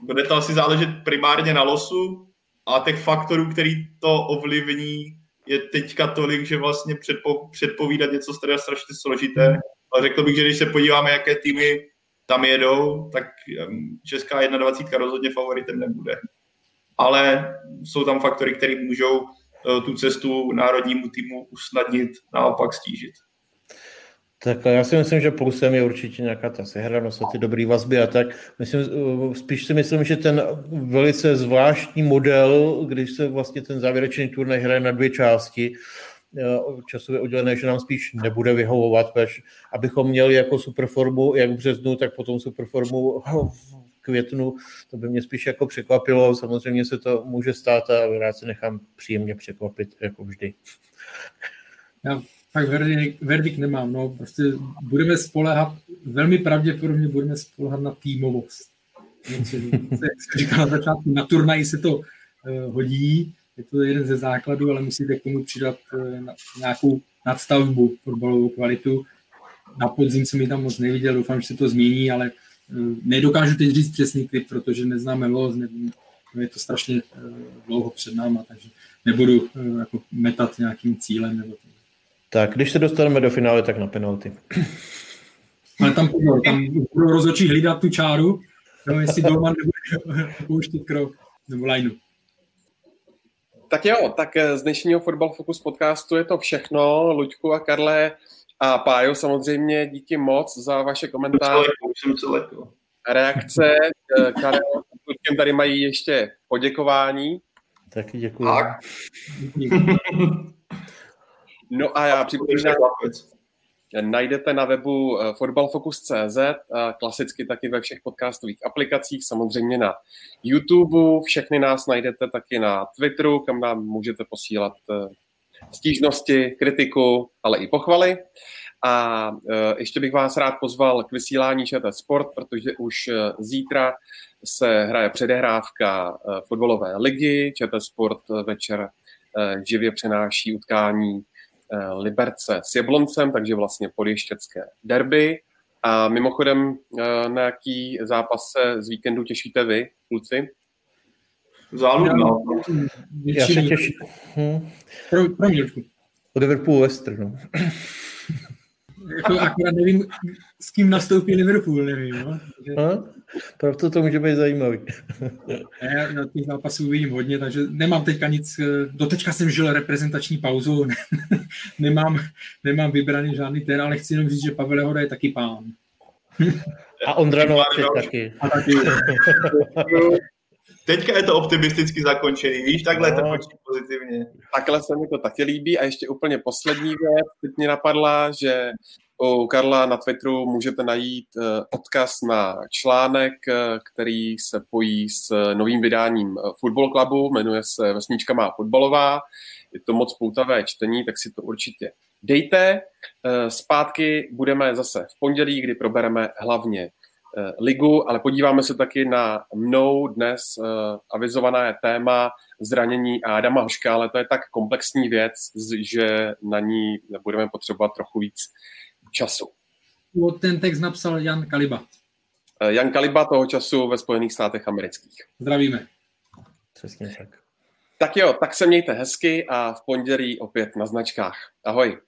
Bude to asi záležet primárně na losu a těch faktorů, který to ovlivní, je teďka tolik, že vlastně předpo, předpovídat něco je strašně složité. Ale řekl bych, že když se podíváme, jaké týmy tam jedou, tak Česká 21 rozhodně favoritem nebude. Ale jsou tam faktory, které můžou eh, tu cestu národnímu týmu usnadnit, naopak stížit. Tak já si myslím, že plusem je určitě nějaká ta sehranost a ty dobré vazby a tak. Myslím, eh, spíš si myslím, že ten velice zvláštní model, když se vlastně ten závěrečný turnaj hraje na dvě části, časově oddělené, že nám spíš nebude vyhovovat, pež, abychom měli jako superformu jak v březnu, tak potom superformu v květnu, to by mě spíš jako překvapilo, samozřejmě se to může stát a rád se nechám příjemně překvapit, jako vždy. Já tak verdikt, nemám, no, prostě budeme spolehat, velmi pravděpodobně budeme spolehat na týmovost. Jak se říká na začátku, na turnaji se to uh, hodí, je to jeden ze základů, ale musíte k tomu přidat eh, nějakou nadstavbu, fotbalovou kvalitu. Na podzim jsem ji tam moc neviděl, doufám, že se to změní, ale eh, nedokážu teď říct přesný klip, protože neznáme los, nevím, je to strašně eh, dlouho před náma, takže nebudu jako metat nějakým cílem. Nebo to. Tak, když se dostaneme do finále, tak na penalty. [CLEARS THROAT] Ale tam pozor, tam rozhodčí hlídat tu čáru, no, jestli Dolman nebude [LAUGHS] pouštět krok nebo lineu. Tak jo, tak eh, z dnešního Football Focus podcastu je to všechno. Luďku a Karle a Pájo samozřejmě díky moc za vaše komentáře. Reakce. Eh, Karel a tady mají ještě poděkování. Taky děkuji. No a já připomínám, najdete na webu eh, fotbalfocus.cz, eh, klasicky taky ve všech podcastových aplikacích, samozřejmě na YouTube, všechny nás najdete taky na Twitteru, kam nám můžete posílat eh, stížnosti, kritiku, ale i pochvaly. A ještě bych vás rád pozval k vysílání ČT Sport, protože už zítra se hraje předehrávka fotbalové ligy. ČT Sport večer živě přenáší utkání Liberce s Jabloncem, takže vlastně podještěcké derby. A mimochodem, eh, na jaký zápas se z víkendu těšíte vy, kluci? Záludno. Já se těším. Hm. Pro, pro. Liverpool Western, no. Jako akorát nevím, s kým nastoupí Liverpool, nevím. No? No, proto to může být zajímavý. Já na těch zápasů uvidím hodně, takže nemám teďka nic, doteďka jsem žil reprezentační pauzu, [LAUGHS] nemám, nemám vybraný žádný ten, ale chci jenom říct, že Pavel Hoda je taky pán. A Ondra Nováček taky. A taky. [LAUGHS] Teďka je to optimisticky zakončený, víš, takhle no. to počí pozitivně. Takhle se mi to taky líbí a ještě úplně poslední věc, teď mě napadla, že u Karla na Twitteru můžete najít eh, odkaz na článek, eh, který se pojí s novým vydáním eh, Football Clubu, jmenuje se Vesnička má fotbalová, je to moc poutavé čtení, tak si to určitě dejte. Zpátky budeme zase v pondělí, kdy probereme hlavně Eh, ligu, ale podíváme se taky na mnou dnes uh, avizované téma zranění Adama Hoška, ale to je tak komplexní věc, že na ní budeme potřebovat trochu víc času. Ten text napsal Jan Kaliba. Uh, Jan Kaliba toho času ve Spojených státech amerických. Zdravíme. Přesně tak. Tak jo, tak se mějte hezky a v pondělí opět na značkách. Ahoj.